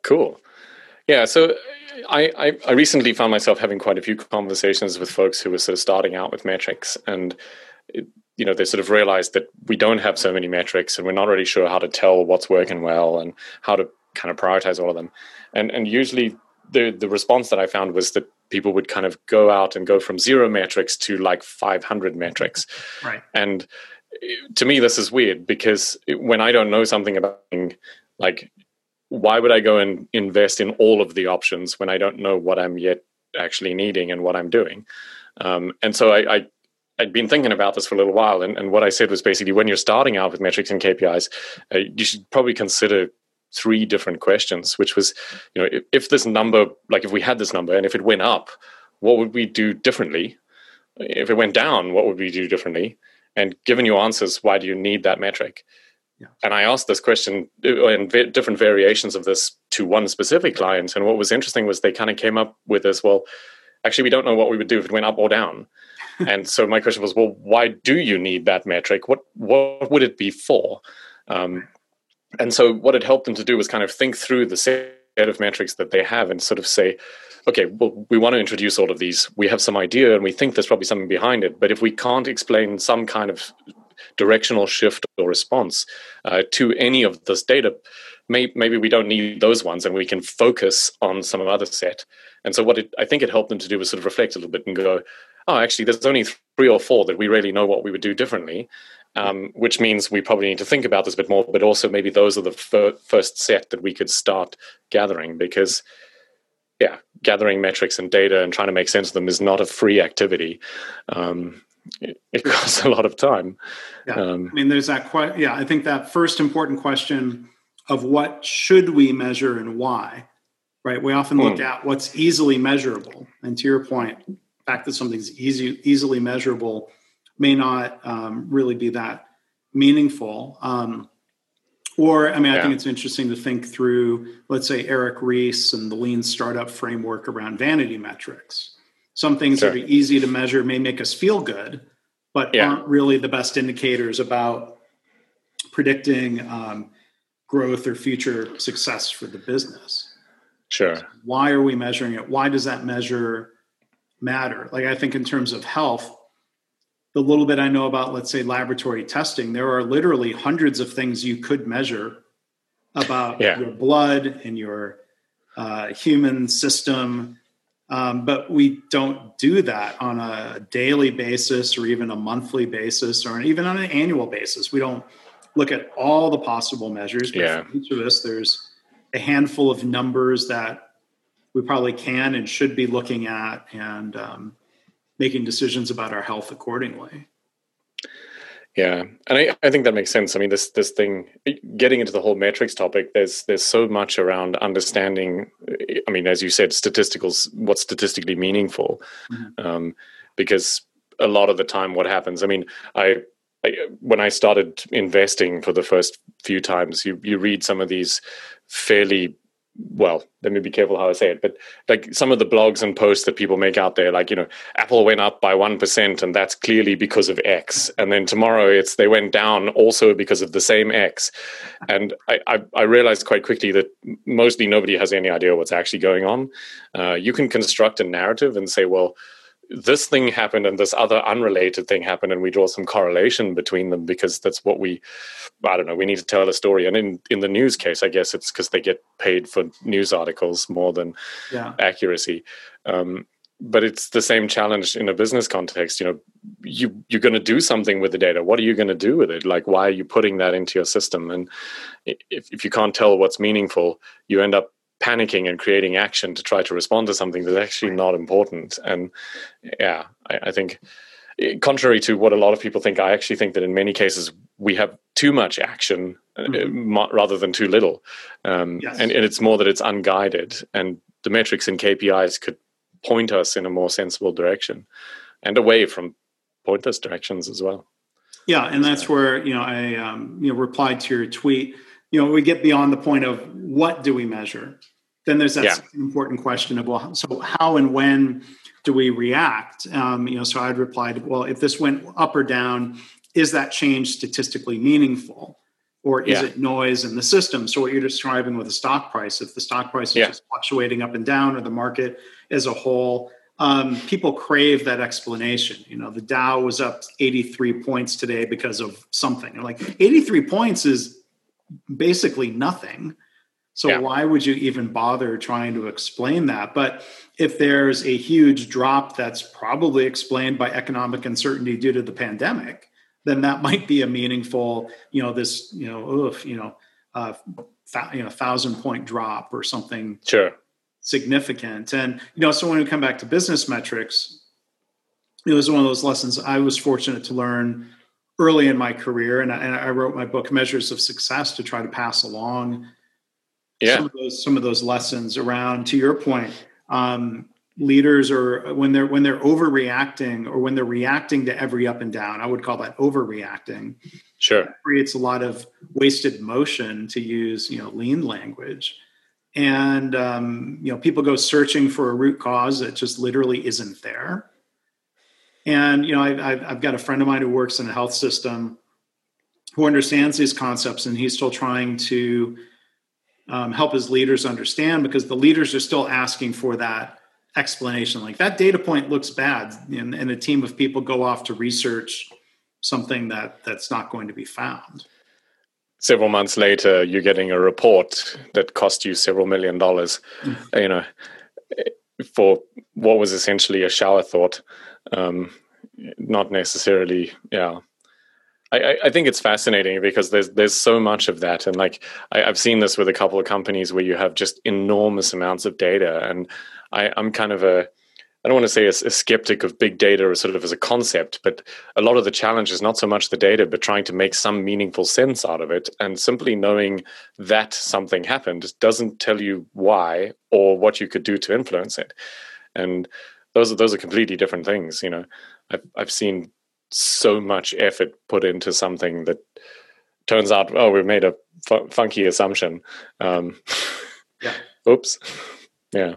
C: Cool. Yeah. So uh, I, I, I recently found myself having quite a few conversations with folks who were sort of starting out with metrics and it, you know they sort of realized that we don't have so many metrics and we're not really sure how to tell what's working well and how to kind of prioritize all of them and and usually the the response that i found was that people would kind of go out and go from zero metrics to like 500 metrics
B: right
C: and uh, to me this is weird because when i don't know something about like why would i go and invest in all of the options when i don't know what i'm yet actually needing and what i'm doing um, and so I, I I'd been thinking about this for a little while, and, and what I said was basically when you're starting out with metrics and KPIs, uh, you should probably consider three different questions. Which was, you know, if, if, this number, like if we had this number, and if it went up, what would we do differently? If it went down, what would we do differently? and given your answers why do you need that metric yeah. and i asked this question in uh, different variations of this to one specific client and what was interesting was they kind of came up with this well actually we don't know what we would do if it went up or down and so my question was well why do you need that metric what what would it be for um, and so what it helped them to do was kind of think through the set of metrics that they have and sort of say okay, well, we want to introduce all of these. We have some idea and we think there's probably something behind it. But if we can't explain some kind of directional shift or response uh, to any of this data, may, maybe we don't need those ones and we can focus on some other set. And so, what it, I think it helped them to do was sort of reflect a little bit and go, oh, actually, there's only three or four that we really know what we would do differently. Um, which means we probably need to think about this a bit more, but also maybe those are the fir- first set that we could start gathering because yeah, gathering metrics and data and trying to make sense of them is not a free activity. Um, it, it, costs a lot of time.
B: Yeah. Um, I mean, there's that. Que- yeah, I think that first important question of what should we measure and why, right? We often look hmm. at what's easily measurable, and to your point, the fact that something's easy, easily measurable may not um, really be that meaningful. Um, or, I mean, I think it's interesting to think through, let's say, Eric Ries and the lean startup framework around vanity metrics. Some things sure. that are easy to measure may make us feel good, but yeah. aren't really the best indicators about predicting um, growth or future success for the business.
C: Sure.
B: So why are we measuring it? Why does that measure matter? Like, I think in terms of health, the little bit I know about, let's say, laboratory testing, there are literally hundreds of things you could measure about yeah. your blood and your uh, human system. Um, but we don't do that on a daily basis or even a monthly basis or even on an annual basis. We don't look at all the possible measures. But yeah. for each of us, there's a handful of numbers that we probably can and should be looking at. And um, making decisions about our health accordingly.
C: Yeah, and I, I think that makes sense. I mean, this this thing, getting into the whole metrics topic, there's there's so much around understanding. I mean, as you said, statisticals, what's statistically meaningful, mm-hmm. um, because a lot of the time, what happens. I mean, I, I when I started investing for the first few times, you you read some of these fairly well, let me be careful how I say it, but like some of the blogs and posts that people make out there, like, you know, Apple went up by 1% and that's clearly because of X. And then tomorrow it's they went down also because of the same X. And I, I, I realized quite quickly that mostly nobody has any idea what's actually going on. Uh, you can construct a narrative and say, well, this thing happened and this other unrelated thing happened and we draw some correlation between them because that's what we i don't know we need to tell a story. And in in the news case i guess it's because they get paid for news articles more than yeah. accuracy. Um, but it's the same challenge in a business context you know you you're going to do something with the data. What are you going to do with it? Like why are you putting that into your system? And if, if you can't tell what's meaningful you end up panicking and creating action to try to respond to something that's actually not important. And yeah, I, I, think, eh, contrary to what a lot of people think, I actually think that in many cases we have too much action eh, mm-hmm. rather than too little. Um, yes. and, and it's more that it's unguided, and the metrics and KPIs could point us in a more sensible direction and away from pointless directions as well.
B: Yeah, and that's where you know I um, you know replied to your tweet. You know, we get beyond the point of what do we measure, then there's that yeah. important question of well so how and when do we react um, you know so i'd replied well if this went up or down is that change statistically meaningful or is yeah. it noise in the system so what you're describing with the stock price if the stock price is yeah. just fluctuating up and down or the market as a whole um, people crave that explanation you know the dow was up 83 points today because of something They're like 83 points is basically nothing so yeah. why would you even bother trying to explain that? But if there's a huge drop that's probably explained by economic uncertainty due to the pandemic, then that might be a meaningful, you know, this, you know, oof, you know, uh, th- you know, thousand point drop or something
C: sure.
B: significant. And you know, so when we come back to business metrics, it was one of those lessons I was fortunate to learn early in my career, and I, and I wrote my book Measures of Success to try to pass along
C: yeah.
B: some of those some of those lessons around to your point um, leaders or when they're when they're overreacting or when they're reacting to every up and down i would call that overreacting
C: sure.
B: that creates a lot of wasted motion to use you know lean language. And um, you know people go searching for a root cause that just literally isn't there. And you know I've, I've got a friend of mine who works in a health system who understands these concepts and he's still trying to um, help his leaders understand because the leaders are still asking for that explanation. Like that data point looks bad, and, and a team of people go off to research something that that's not going to be found.
C: Several months later, you're getting a report that cost you several million dollars. Mm-hmm. You know, for what was essentially a shower thought, um, not necessarily, yeah, I, I, think it's fascinating because there's there's so much of that, and like I, have seen this with a couple of companies where you have just enormous amounts of data, and I, I'm kind of a I don't want to say a, a, skeptic of big data or sort of as a concept, but a lot of the challenge is not so much the data, but trying to make some meaningful sense out of it. And simply knowing that something happened doesn't tell you why or what you could do to influence it. And those are those are completely different things. You know, I've I've seen so much effort put into something that turns out, oh, we made a funky assumption. Um,
B: yeah.
C: Oops. Yeah.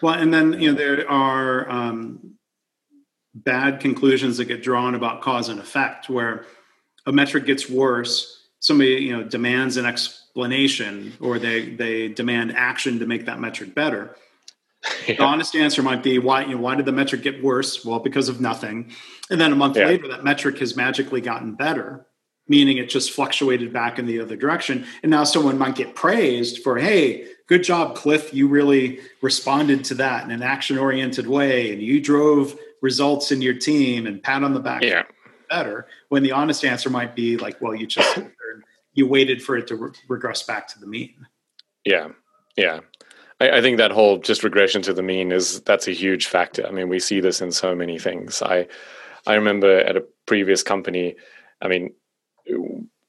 B: Well, and then you know there are um, bad conclusions that get drawn about cause and effect, where a metric gets worse. Somebody you know demands an explanation, or they they demand action to make that metric better. Yeah. The honest answer might be why you know why did the metric get worse? Well, because of nothing. And then a month yeah. later, that metric has magically gotten better, meaning it just fluctuated back in the other direction. And now someone might get praised for, hey, good job, Cliff. You really responded to that in an action oriented way, and you drove results in your team and pat on the back.
C: Yeah.
B: Better when the honest answer might be like, well, you just you waited for it to re- regress back to the mean.
C: Yeah, yeah. I, I, think that whole just regression to the mean is that's a huge factor. I mean, we see this in so many things. I I remember at a previous company, I mean,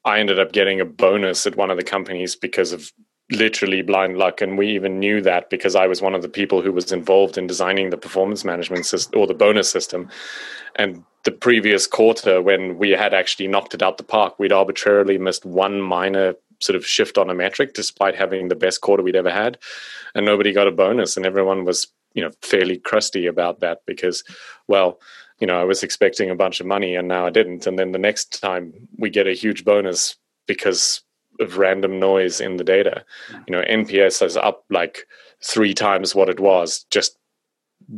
C: I ended up getting a bonus at one of the companies because of literally blind luck and we even knew that because i was one of the people who was involved in designing the performance management system or the bonus system and the previous quarter when we had actually knocked it out the park we'd arbitrarily missed one minor sort of shift on a metric despite having the best quarter we'd ever had and nobody got a bonus and everyone was you know fairly crusty about that because well you know i was expecting a bunch of money and now i didn't and then the next time we get a huge bonus because of random noise in the data. You know, NPS is up like three times what it was just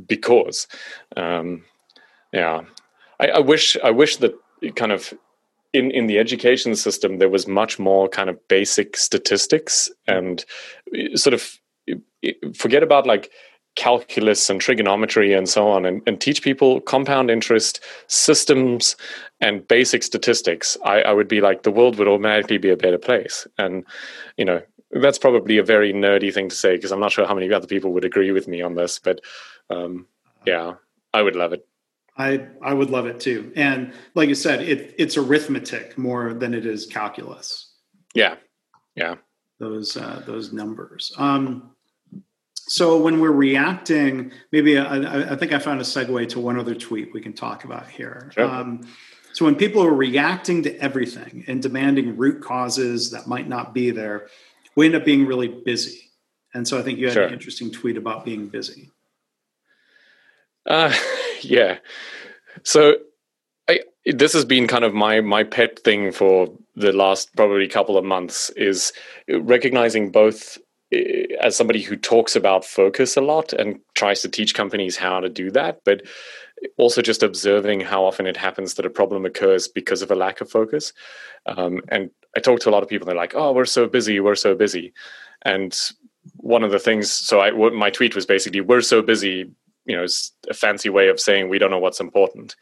C: because. Um, yeah, I, I wish I wish that kind of in in the education system there was much more kind of basic statistics and sort of forget about like calculus and trigonometry and so on and, and teach people compound interest systems and basic statistics I, I would be like the world would automatically be a better place. And you know that's probably a very nerdy thing to say because i'm not sure how many other people would agree with me on this but um, yeah i would love it
B: I I would love it too. And like you said, it it's arithmetic more than it is calculus.
C: Yeah, yeah.
B: Those uh, those numbers. Um, so when we're reacting, maybe I, I, think I found a segue to one other tweet we can talk about here. Sure. Um, so when people are reacting to everything and demanding root causes that might not be there, we end up being really busy. And so I think you had sure. an interesting tweet about being busy.
C: Uh, yeah. So I, this has been kind of my my pet thing for the last probably couple of months is recognizing both Eh, as somebody who talks about focus a lot and tries to teach companies how to do that, but also just observing how often it happens that a problem occurs because of a lack of focus. Um, and I talk to a lot of people, they're like, "Oh, we're so busy, we're so busy," and one of the things. So I, my tweet was basically, "We're so busy." You know, it's a fancy way of saying we don't know what's important,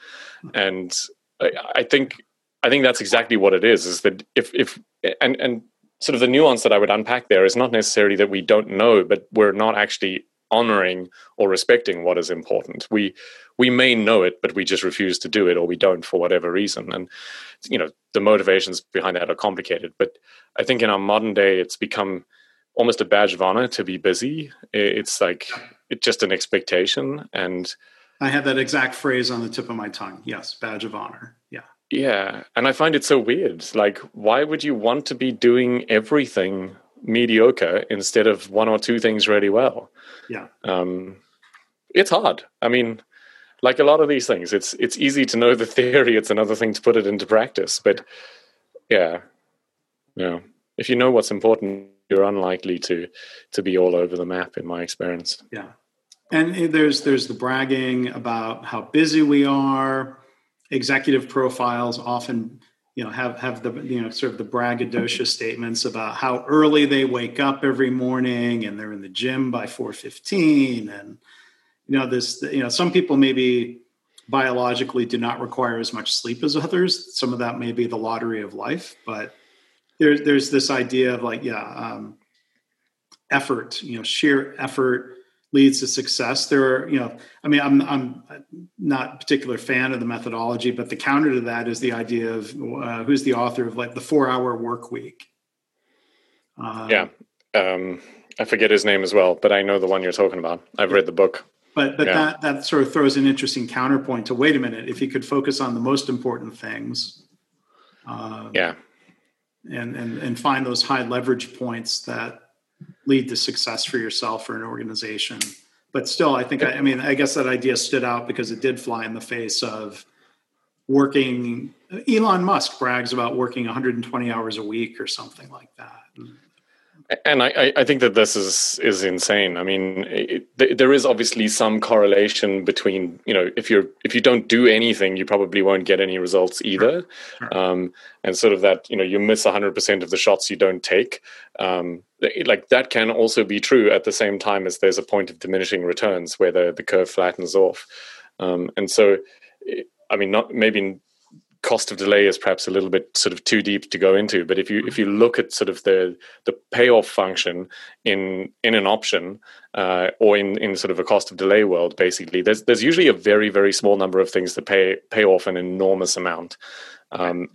C: and I, I think I think that's exactly what it is. Is that if if and and sort of the nuance that I would unpack there is not necessarily that we don't know, but we're not actually honoring or respecting what is important. We we may know it, but we just refuse to do it, or we don't for whatever reason. And you know, the motivations behind that are complicated. But I think in our modern day, it's become almost a badge of honor to be busy. It's like it's just an expectation, and
B: I had that exact phrase on the tip of my tongue. Yes, badge of honor. Yeah.
C: Yeah, and I find it so weird. Like, why would you want to be doing everything mediocre instead of one or two things really well?
B: Yeah.
C: Um, it's hard. I mean, like a lot of these things, it's it's easy to know the theory. It's another thing to put it into practice. But yeah, yeah. If you know what's important, you're unlikely to to be all over the map. In my experience.
B: Yeah. And there's there's the bragging about how busy we are. Executive profiles often you know have have the you know sort of the braggadocious statements about how early they wake up every morning and they're in the gym by 4:15 and you know this you know some people maybe biologically do not require as much sleep as others. Some of that may be the lottery of life but there's there's this idea of like yeah um, effort you know sheer effort leads to success. There are, you know, I mean, I'm I'm not a particular fan of the methodology, but the counter to that is the idea of uh, who's the author of like the four hour work week.
C: Uh, yeah, um, I forget his name as well, but I know the one you're talking about. I've read the book.
B: But but yeah. that that sort of throws an interesting counterpoint to wait a minute. If you could focus on the most important things,
C: uh, yeah,
B: and and and find those high leverage points that lead to success for yourself or an organization. But still, I think, I, I mean, I guess that idea stood out because it did fly in the face of working. Elon Musk brags about working 120 hours a week or something like that
C: and I, I think that this is is insane. I mean, it, there is obviously some correlation between you know if you're if you don't do anything, you probably won't get any results either, sure. um, and sort of that you know you miss hundred percent of the shots you don't take. Um, like that can also be true at the same time as there's a point of diminishing returns where the the curve flattens off, um, and so I mean not maybe cost of delay is perhaps a little bit sort of too deep to go into but if you if you look at sort of the the payoff function in in an option uh, or in in sort of a cost of delay world basically there's there's usually a very very small number of things that pay pay off an enormous amount. Um,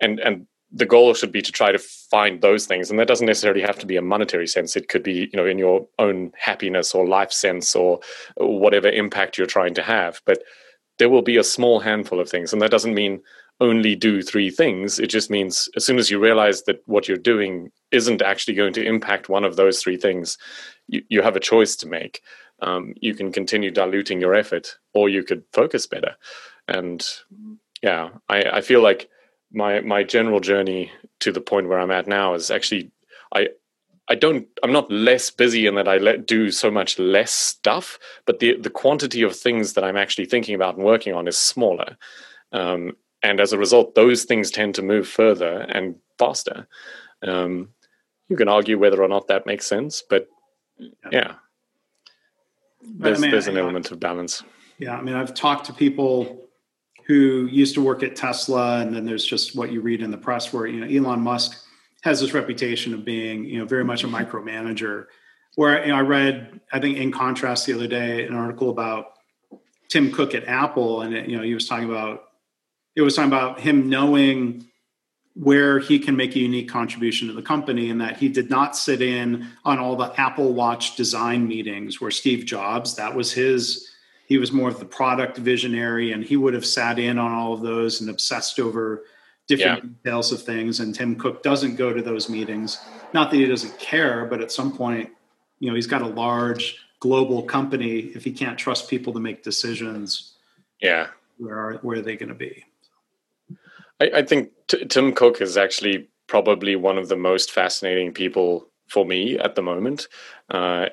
C: and and the goal should be to try to find those things. And that doesn't necessarily have to be a monetary sense. It could be you know in your own happiness or life sense or whatever impact you're trying to have. But there will be a small handful of things. And that doesn't mean only do three things. It just means as soon as you realize that what you're doing isn't actually going to impact one of those three things you, you have a choice to make. Um, you can continue diluting your effort or you could focus better. And yeah i, I feel like my my general journey to the point where I'm at now is actually I I don't I'm not less busy in that I let do so much less stuff, but the the quantity of things that I'm actually thinking about and working on is smaller. Um, and as a result, those things tend to move further and faster. Um, you can argue whether or not that makes sense, but yeah, there's, I mean, there's an I, element of balance.
B: Yeah, I mean, I've talked to people who used to work at Tesla, and then there's just what you read in the press where you know Elon Musk has this reputation of being you know very much a micromanager. Where you know, I read, I think in contrast the other day, an article about Tim Cook at Apple, and it, you know he was talking about it was talking about him knowing where he can make a unique contribution to the company and that he did not sit in on all the Apple Watch design meetings where Steve Jobs, that was his he was more of the product visionary and he would have sat in on all of those and obsessed over different yeah. details of things. And tim cook doesn't go to those meetings. Not that he doesn't care but at some point you know he's got a large global company. If he can't trust people to make decisions
C: yeah.
B: where are where are they going to be?
C: I, I, think t- tim cook is actually probably one of the most fascinating people for me at the moment. Uh,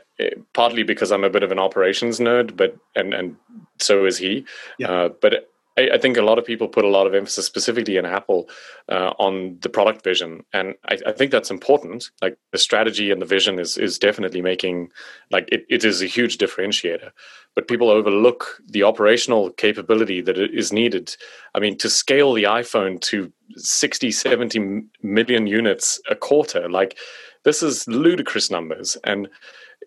C: partly because I'm a bit of an operations nerd, but and and so is he. Yeah. Uh, but I, I, think a lot of people put a lot of emphasis, specifically in Apple, uh, on the product vision, and I, I, think that's important. Like the strategy and the vision is is definitely making like it, it is a huge differentiator. But people overlook the operational capability that is needed. I mean, to scale the iPhone to 60, 70 million units a quarter, like this is ludicrous numbers and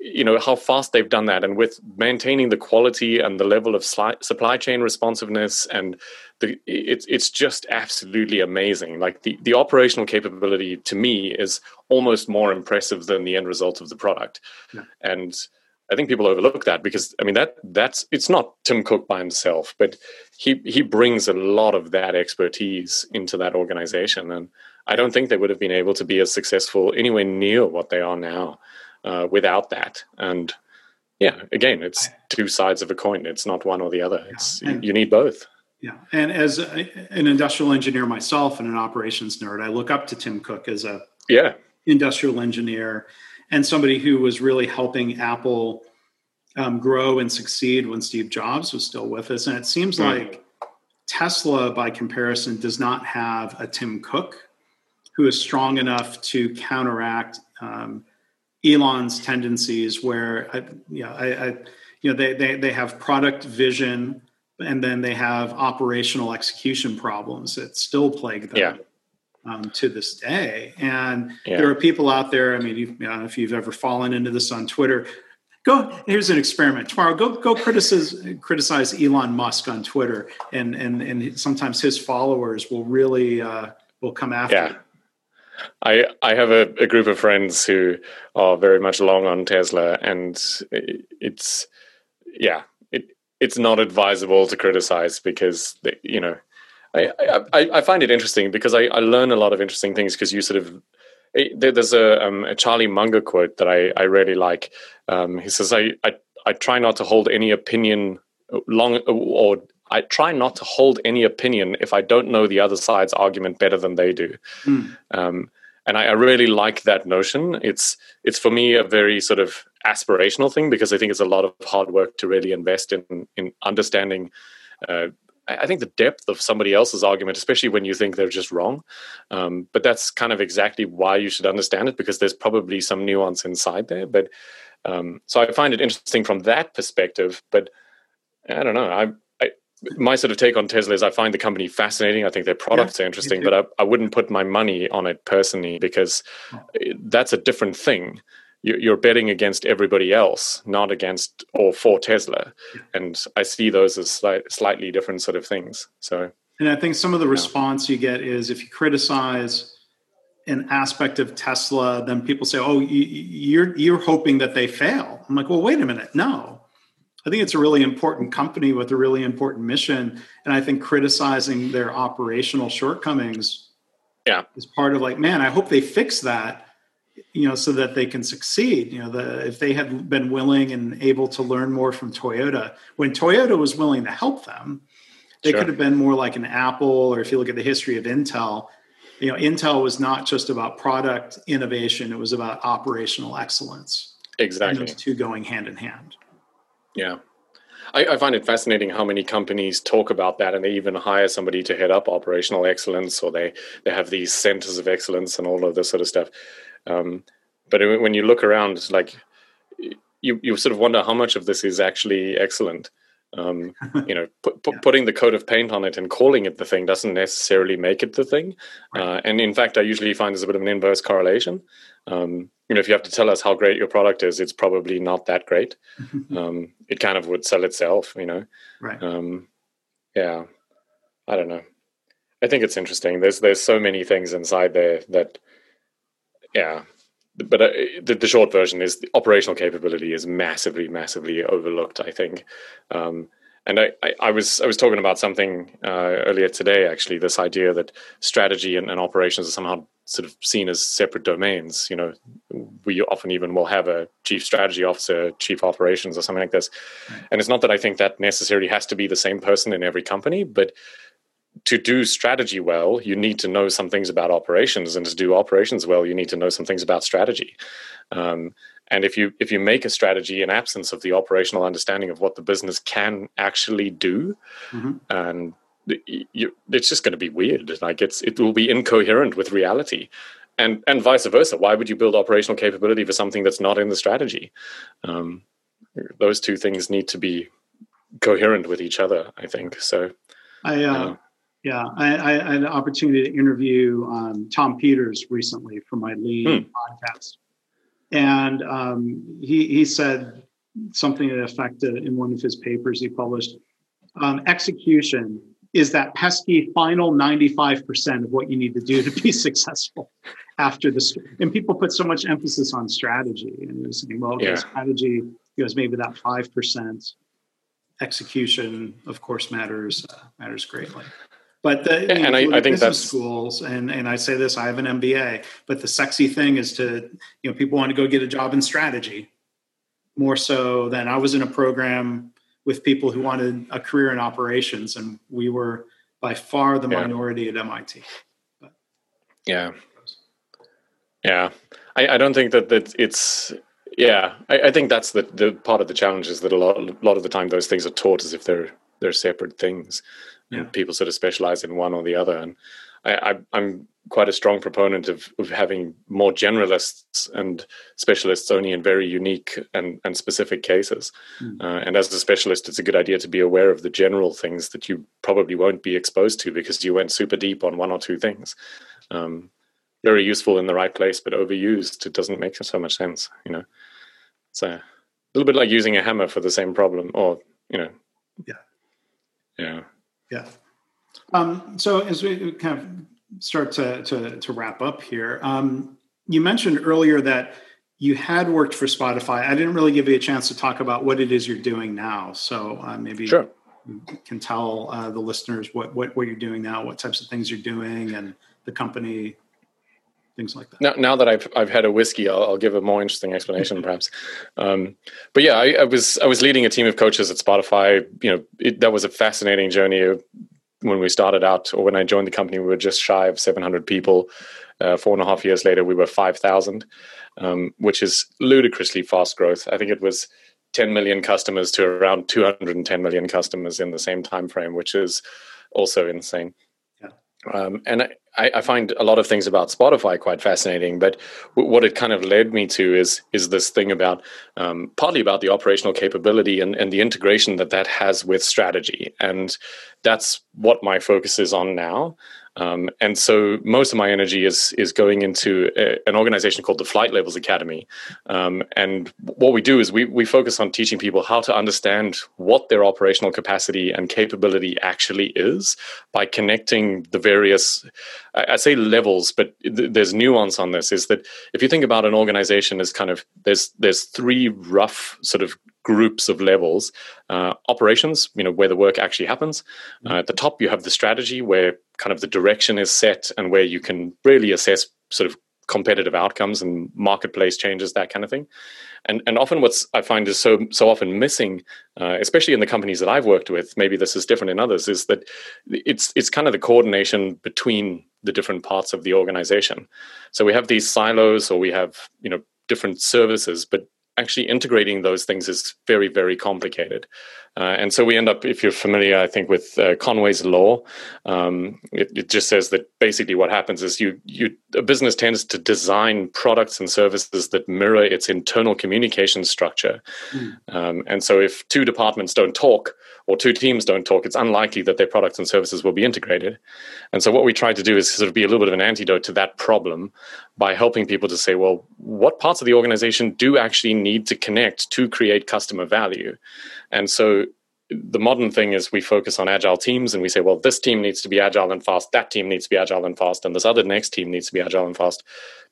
C: you know how fast they've done that. And with maintaining the quality and the level of supply chain responsiveness and the it's it's just absolutely amazing. Like the the operational capability to me is almost more impressive than the end result of the product. Yeah. and I think people overlook that because I mean that that's it's not Tim Cook by himself, but he he brings a lot of that expertise into that organization, and I don't think they would have been able to be as successful anywhere near what they are now uh, without that. And yeah, again, it's two sides of a coin. It's not one or the other. It's and, you need both.
B: Yeah, and as a, an industrial engineer myself and an operations nerd, I look up to Tim Cook as a
C: yeah
B: industrial engineer and somebody who was really helping Apple um, grow and succeed when Steve Jobs was still with us. And it seems mm. like Tesla, by comparison, does not have a Tim Cook who is strong enough to counteract um, Elon's tendencies, where I, you know, I, I, you know, they, they they have product vision, and then they have operational execution problems that still plague them.
C: Yeah.
B: Um, to this day, and yeah. there are people out there. I mean, you, know if you've ever fallen into this on Twitter. Go. Here's an experiment tomorrow. Go go criticize criticize Elon Musk on Twitter, and and and sometimes his followers will really uh, will come after.
C: Yeah. I I have a, a, group of friends who are very much long on Tesla, and it's yeah, it it's not advisable to criticize because they, you know, I, I I find it interesting because I I learn a lot of interesting things because you sort of there's a, um, a Charlie Munger quote that I, I really like. Um, he says, I, I, I try not to hold any opinion long or I try not to hold any opinion if I don't know the other side's argument better than they do. Mm. Um, and I, I, really like that notion. It's it's for me a very sort of aspirational thing because I think it's a lot of hard work to really invest in in understanding. Uh, I think the depth of somebody else's argument, especially when you think they're just wrong. Um, but that's kind of exactly why you should understand it because there's probably some nuance inside there. But um, so I find it interesting from that perspective. But I don't know. I my sort of take on Tesla is I find the company fascinating. I think their products yeah, are interesting, but I, I, wouldn't put my money on it personally because that's a different thing. You're betting against everybody else, not against or for Tesla, and I see those as slight, slightly different sort of things. So,
B: and I think some of the yeah. response you get is if you criticize an aspect of Tesla, then people say, "Oh, you're you're hoping that they fail." I'm like, "Well, wait a minute, no." I think it's a really important company with a really important mission, and I think criticizing their operational shortcomings,
C: yeah,
B: is part of like, man, I hope they fix that, you know, so that they can succeed. You know, the if they had been willing and able to learn more from Toyota, when Toyota was willing to help them, they sure. could have been more like an Apple, or if you look at the history of Intel, you know, Intel was not just about product innovation; it was about operational excellence.
C: Exactly,
B: and those two going hand in hand.
C: Yeah. I, I, find it fascinating how many companies talk about that and they even hire somebody to head up operational excellence or they, they have these centers of excellence and all of this sort of stuff. Um, but when you look around, like you, you sort of wonder how much of this is actually excellent. Um, you know, pu- pu- yeah. putting the coat of paint on it and calling it the thing doesn't necessarily make it the thing. Right. Uh, and in fact, I usually find there's a bit of an inverse correlation. Um, you know, if you have to tell us how great your product is, it's probably not that great. um, it kind of would sell itself, you know.
B: Right.
C: Um, yeah, I don't know. I think it's interesting. There's there's so many things inside there that, yeah. But uh, the, the, short version is the operational capability is massively, massively overlooked. I think, um, and I, I, I, was I was talking about something uh, earlier today. Actually, this idea that strategy and, and, operations are somehow sort of seen as separate domains. You know, we often even will have a chief strategy officer, chief operations, or something like this. And it's not that I think that necessarily has to be the same person in every company, but to do strategy well, you need to know some things about operations, and to do operations well, you need to know some things about strategy. Um, and if you if you make a strategy in absence of the operational understanding of what the business can actually do, mm-hmm. and you, it's just going to be weird. Like it's it will be incoherent with reality, and and vice versa. Why would you build operational capability for something that's not in the strategy? Um, those two things need to be coherent with each other. I think so.
B: I uh, yeah, I, I, had an opportunity to interview um, Tom Peters recently for my lead hmm. podcast, and um, he he said something to the effect in one of his papers he published. Um, execution is that pesky final 95% of what you need to do to be successful after this. And people put so much emphasis on strategy and you're saying, well, yeah. strategy goes maybe that 5%. Execution, of course, matters uh, matters greatly. But the,
C: and I, I, think that's
B: schools, and and I say this, I have an MBA, but the sexy thing is to, you know, people want to go get a job in strategy more so than I was in a program with people who wanted a career in operations, and we were by far the yeah. minority at MIT. But,
C: yeah, yeah. I, I don't think that that it's yeah. I, I, think that's the the part of the challenge is that a lot a lot of the time those things are taught as if they're they're separate things, yeah. and people sort of specialize in one or the other. And I, I I'm quite a strong proponent of, of having more generalists and specialists only in very unique and, and specific cases. Mm. Uh, and as a specialist, it's a good idea to be aware of the general things that you probably won't be exposed to because you went super deep on one or two things. Um, very useful in the right place, but overused, it doesn't make so much sense. You know, it's a little bit like using a hammer for the same problem, or you know,
B: yeah,
C: yeah,
B: yeah. Um, so as we kind of start to, to, to wrap up here. Um, you mentioned earlier that you had worked for Spotify. I didn't really give you a chance to talk about what it is you're doing now. So uh, maybe
C: sure.
B: you can tell uh, the listeners what, what, what you're doing now, what types of things you're doing, and the company, things like that.
C: Now, now that I've I've had a whiskey, I'll, I'll give a more interesting explanation, perhaps. Um, but yeah, I, I, was I was leading a team of coaches at Spotify. You know, it, that was a fascinating journey when we started out, or when I joined the company, we were just shy of 700 people. Uh, four and a half years later, we were 5,000, um, which is ludicrously fast growth. I think it was 10 million customers to around 210 million customers in the same time frame, which is also insane. Um, and I, I, find a lot of things about Spotify quite fascinating. But w- what it kind of led me to is is this thing about um, partly about the operational capability and, and the integration that that has with strategy, and that's what my focus is on now. Um, and so most of my energy is is going into a, an organization called the Flight Levels Academy. Um, and what we do is we we focus on teaching people how to understand what their operational capacity and capability actually is by connecting the various I, I say levels, but th- there's nuance on this. Is that if you think about an organization as kind of there's there's three rough sort of groups of levels uh, operations you know where the work actually happens. Uh, at the top you have the strategy where kind of the direction is set and where you can really assess sort of competitive outcomes and marketplace changes that kind of thing. And and often what's i find is so so often missing uh, especially in the companies that i've worked with maybe this is different in others is that it's it's kind of the coordination between the different parts of the organization. So we have these silos or we have you know different services but actually integrating those things is very very complicated uh, and so we end up if you're familiar i think with uh, conway's law um, it, it, just says that basically what happens is you you a business tends to design products and services that mirror its internal communication structure mm. um, and so if two departments don't talk or two teams don't talk, it's unlikely that their products and services will be integrated. And so, what we try to do is sort of be a little bit of an antidote to that problem by helping people to say, well, what parts of the organization do actually need to connect to create customer value? And so, the modern thing is we focus on agile teams and we say, well, this team needs to be agile and fast, that team needs to be agile and fast, and this other next team needs to be agile and fast.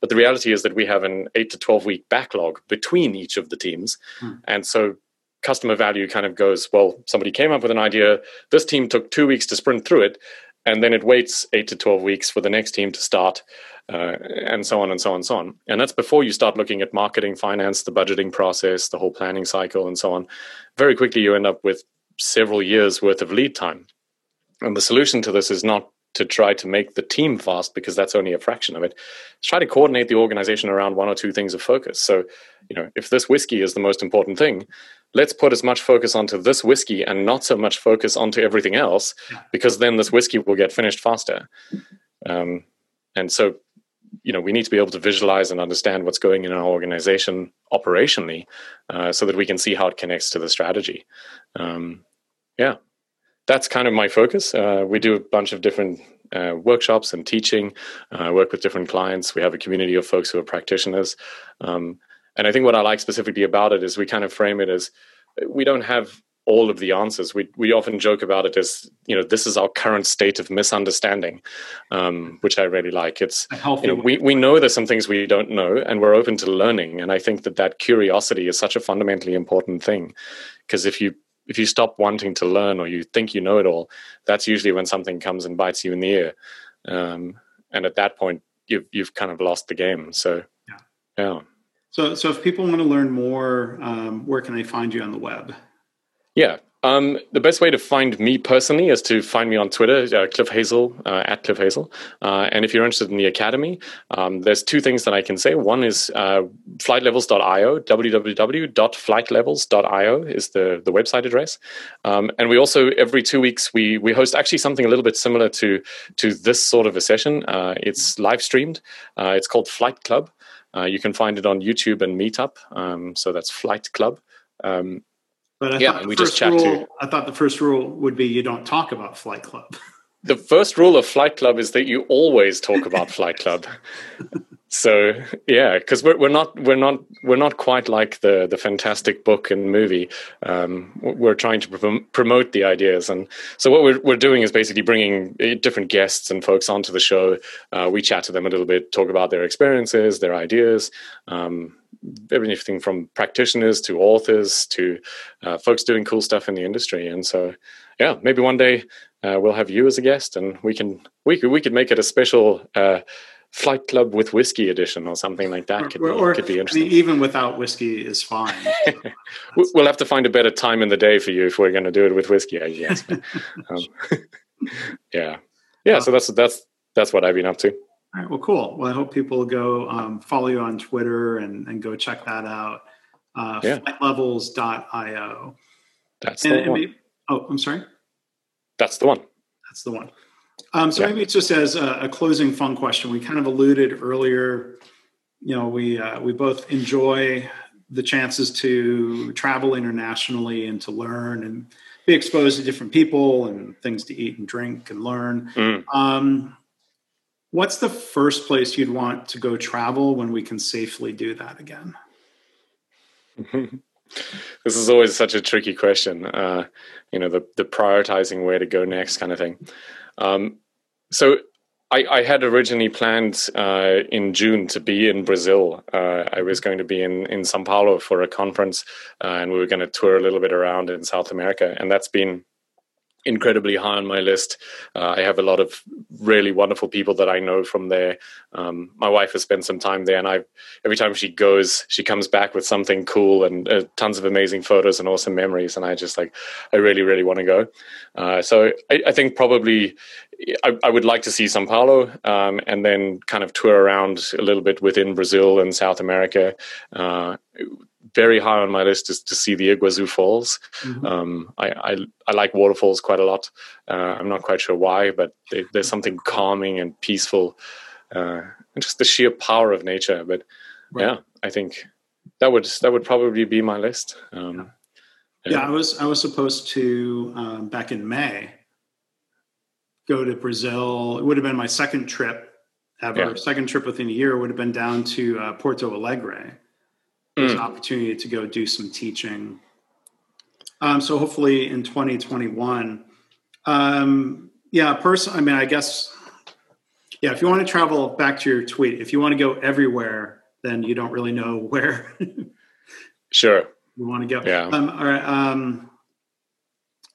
C: But the reality is that we have an eight to 12 week backlog between each of the teams. Hmm. And so customer value kind of goes well somebody came up with an idea this team took two weeks to sprint through it and then it waits 8 to 12 weeks for the next team to start uh, and so on and so on and so on and that's before you start looking at marketing finance the budgeting process the whole planning cycle and so on very quickly you end up with several years worth of lead time and the solution to this is not to try to make the team fast because that's only a fraction of it. Try to coordinate the organization around one or two things of focus. So, you know, if this whiskey is the most important thing, let's put as much focus onto this whiskey and not so much focus onto everything else because then this whiskey will get finished faster um, and so you know we need to be able to visualize and understand what's going in our organization operationally uh, so that we can see how it connects to the strategy. Um, yeah. That's kind of my focus. Uh, we do a bunch of different uh, workshops and teaching uh, work with different clients. We have a community of folks who are practitioners. Um, and I think what I like specifically about it is we kind of frame it as we don't have all of the answers. We we often joke about it as you know this is our current state of misunderstanding, um, which I really like. It's you know, we we know there's some things we don't know, and we're open to learning. And I think that that curiosity is such a fundamentally important thing, because if you if you stop wanting to learn or you think you know it all, that's usually when something comes and bites you in the ear, um, and at that point you've you've kind of lost the game. So yeah. yeah.
B: So, so if people want to learn more, um, where can they find you on the web?
C: Yeah, um, the best way to find me personally is to find me on Twitter, uh, Cliff Hazell, uh, at Cliff Hazell. Uh, and if you're interested in the Academy, um, there's two things that I can say. One is uh, flightlevels.io, www.flightlevels.io is the, the website address. Um, and we also, every two weeks, we, we host actually something a little bit similar to, to this sort of a session. Uh, it's live streamed. Uh, it's called Flight Club. You can find it on YouTube and Meetup. Um, so that's Flight Club.
B: But I yeah, we just chat rule, to. I thought the first rule would be you don't talk about Flight Club.
C: the first rule of Flight Club is that you always talk about Flight Club. so yeah, because we're we're not we're not we're not quite like the the fantastic book and movie. Um, we're trying to prom- promote the ideas, and so what we're we're doing is basically bringing eh, different guests and folks onto the show. Uh, we chat to them a little bit, talk about their experiences, their ideas. Um, everything from practitioners to authors to uh, folks doing cool stuff in the industry. And so, yeah, maybe one day uh, we'll have you as a guest, and we can we could we could make it a special. Flight Club with whiskey edition or something like that could, or, be, or, could be interesting.
B: even without whiskey is fine.
C: We'll have to find a better time in the day for you if we're going to do it with whiskey, I guess. um, yeah, yeah. So that's that's that's what I've been up to.
B: All right. Well, cool. Well, I hope people go um, follow you on Twitter and, and go check that out. Uh, yeah. Flightlevels.io.
C: That's and, the one. Maybe,
B: oh, I'm sorry.
C: That's the one.
B: That's the one. Um, so yeah. maybe it's just as a, a, closing fun question, we kind of alluded earlier. You know, we uh, we both enjoy the chances to travel internationally and to learn and be exposed to different people and things to eat and drink and learn. Mm. Um, what's the first place you'd want to go travel when we can safely do that again?
C: this is always such a tricky question. Uh, you know, the the prioritizing where to go next kind of thing. Um, so I, I, had originally planned uh, in June to be in Brazil. Uh, I was going to be in, in Sao Paulo for a conference, uh, and we were going to tour a little bit around in South America. And that's been incredibly high on my list. Uh, I have a lot of really wonderful people that I know from there. Um, my wife has spent some time there, and I every time she goes, she comes back with something cool and uh, tons of amazing photos and awesome memories. And I just like, I really, really want to go. Uh, so I, I, think probably I, I, would like to see Sao Paulo um, and then kind of tour around a little bit within Brazil and South America uh, very high on my list is to see the Iguazu Falls. Mm-hmm. Um, I, I, I like waterfalls quite a lot. Uh, I'm not quite sure why, but they, there's something calming and peaceful, uh, and just the sheer power of nature. But right. yeah, I think that would that would probably be my list. Um,
B: yeah. yeah. I was I was supposed to um, back in May go to Brazil. It would have been my second trip ever. Yeah. Second trip within a year would have been down to uh, Porto Alegre there's mm. an opportunity to go do some teaching. Um, so hopefully in 2021, um, yeah, person. I mean, I guess, yeah. If you want to travel back to your tweet, if you want to go everywhere, then you don't really know where.
C: sure.
B: You want to go.
C: Yeah.
B: Um, all right. Um,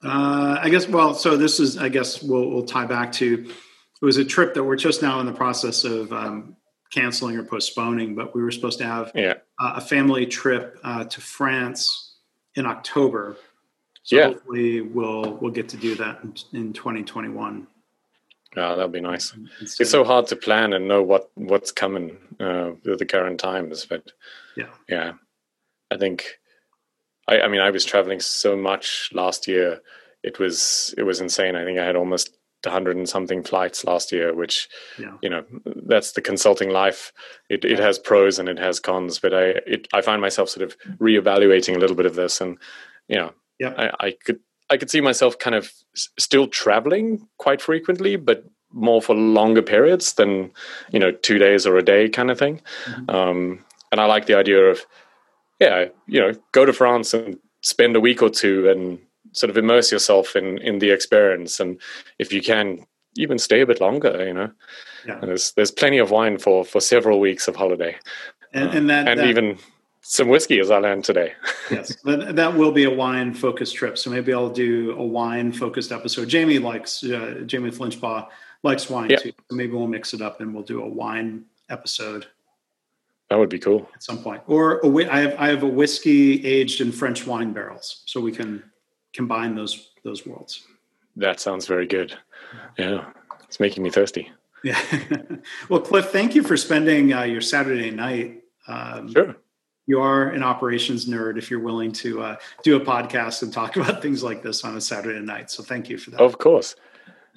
B: uh, I guess. Well, so this is. I guess we'll we'll tie back to. It was a trip that we're just now in the process of um, canceling or postponing, but we were supposed to have
C: yeah.
B: uh, a family trip uh, to France in October. So
C: yeah.
B: hopefully we'll we'll get to do that in, in 2021.
C: Yeah, that'd be nice. Instead it's so hard to plan and know what what's coming uh, with the current times, but
B: yeah,
C: yeah, I think. I, I mean, I was traveling so much last year. It was it was insane. I think I had almost hundred and something flights last year, which yeah. you know that's the consulting life. It it has pros and it has cons, but I it, I find myself sort of reevaluating a little bit of this, and you know,
B: yeah,
C: I, I could I could see myself kind of still traveling quite frequently, but more for longer periods than you know two days or a day kind of thing. Mm-hmm. Um, and I like the idea of yeah, you know, go to France and spend a week or two and sort of immerse yourself in in the experience. And if you can even stay a bit longer you know?
B: Yeah.
C: there's there's plenty of wine for for several weeks of holiday.
B: And, and that
C: and
B: that,
C: even some whiskey as i learned today.
B: Yes but that will be a wine focused trip. So maybe i'll do a wine focused episode. Jamie likes uh, jamie flinchbaugh likes wine
C: yep.
B: too. So maybe we'll mix it up and we'll do a wine episode
C: that would be cool.
B: at some point. Or a, I have I have a whiskey aged in French wine barrels, so we can combine those those worlds.
C: That sounds very good. Yeah, it's making me thirsty.
B: Yeah. well, Cliff, thank you for spending uh, your Saturday night. Um,
C: sure.
B: You are an operations nerd if you're willing to uh, do a podcast and talk about things like this on a Saturday night. So thank you for that.
C: Of course.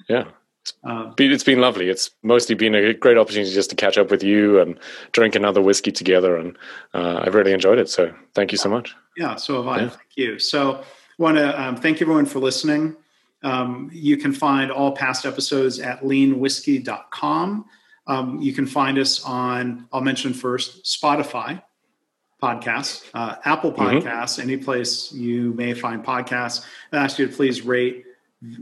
C: Yeah. Uh, it's been lovely. It's mostly been a great opportunity just to catch up with you and drink another whiskey together. And uh, I've really enjoyed it. So thank you so much.
B: Yeah, so have I. Yeah. Thank you. So want to um, thank everyone for listening. Um, you can find all past episodes at leanwhiskey.com. Um, you can find us on, I'll mention first, Spotify podcasts, uh, Apple mm-hmm. Podcasts, mm-hmm. any place you may find podcasts. I ask you to please rate,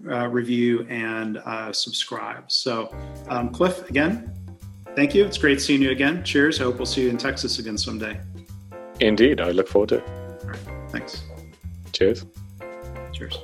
B: uh, review, and uh, subscribe. So, um, Cliff, again, thank you. It's great seeing you again. Cheers. I hope we'll see you in Texas again someday.
C: Indeed. I look forward to it.
B: All right. Thanks.
C: Cheers.
B: Cheers.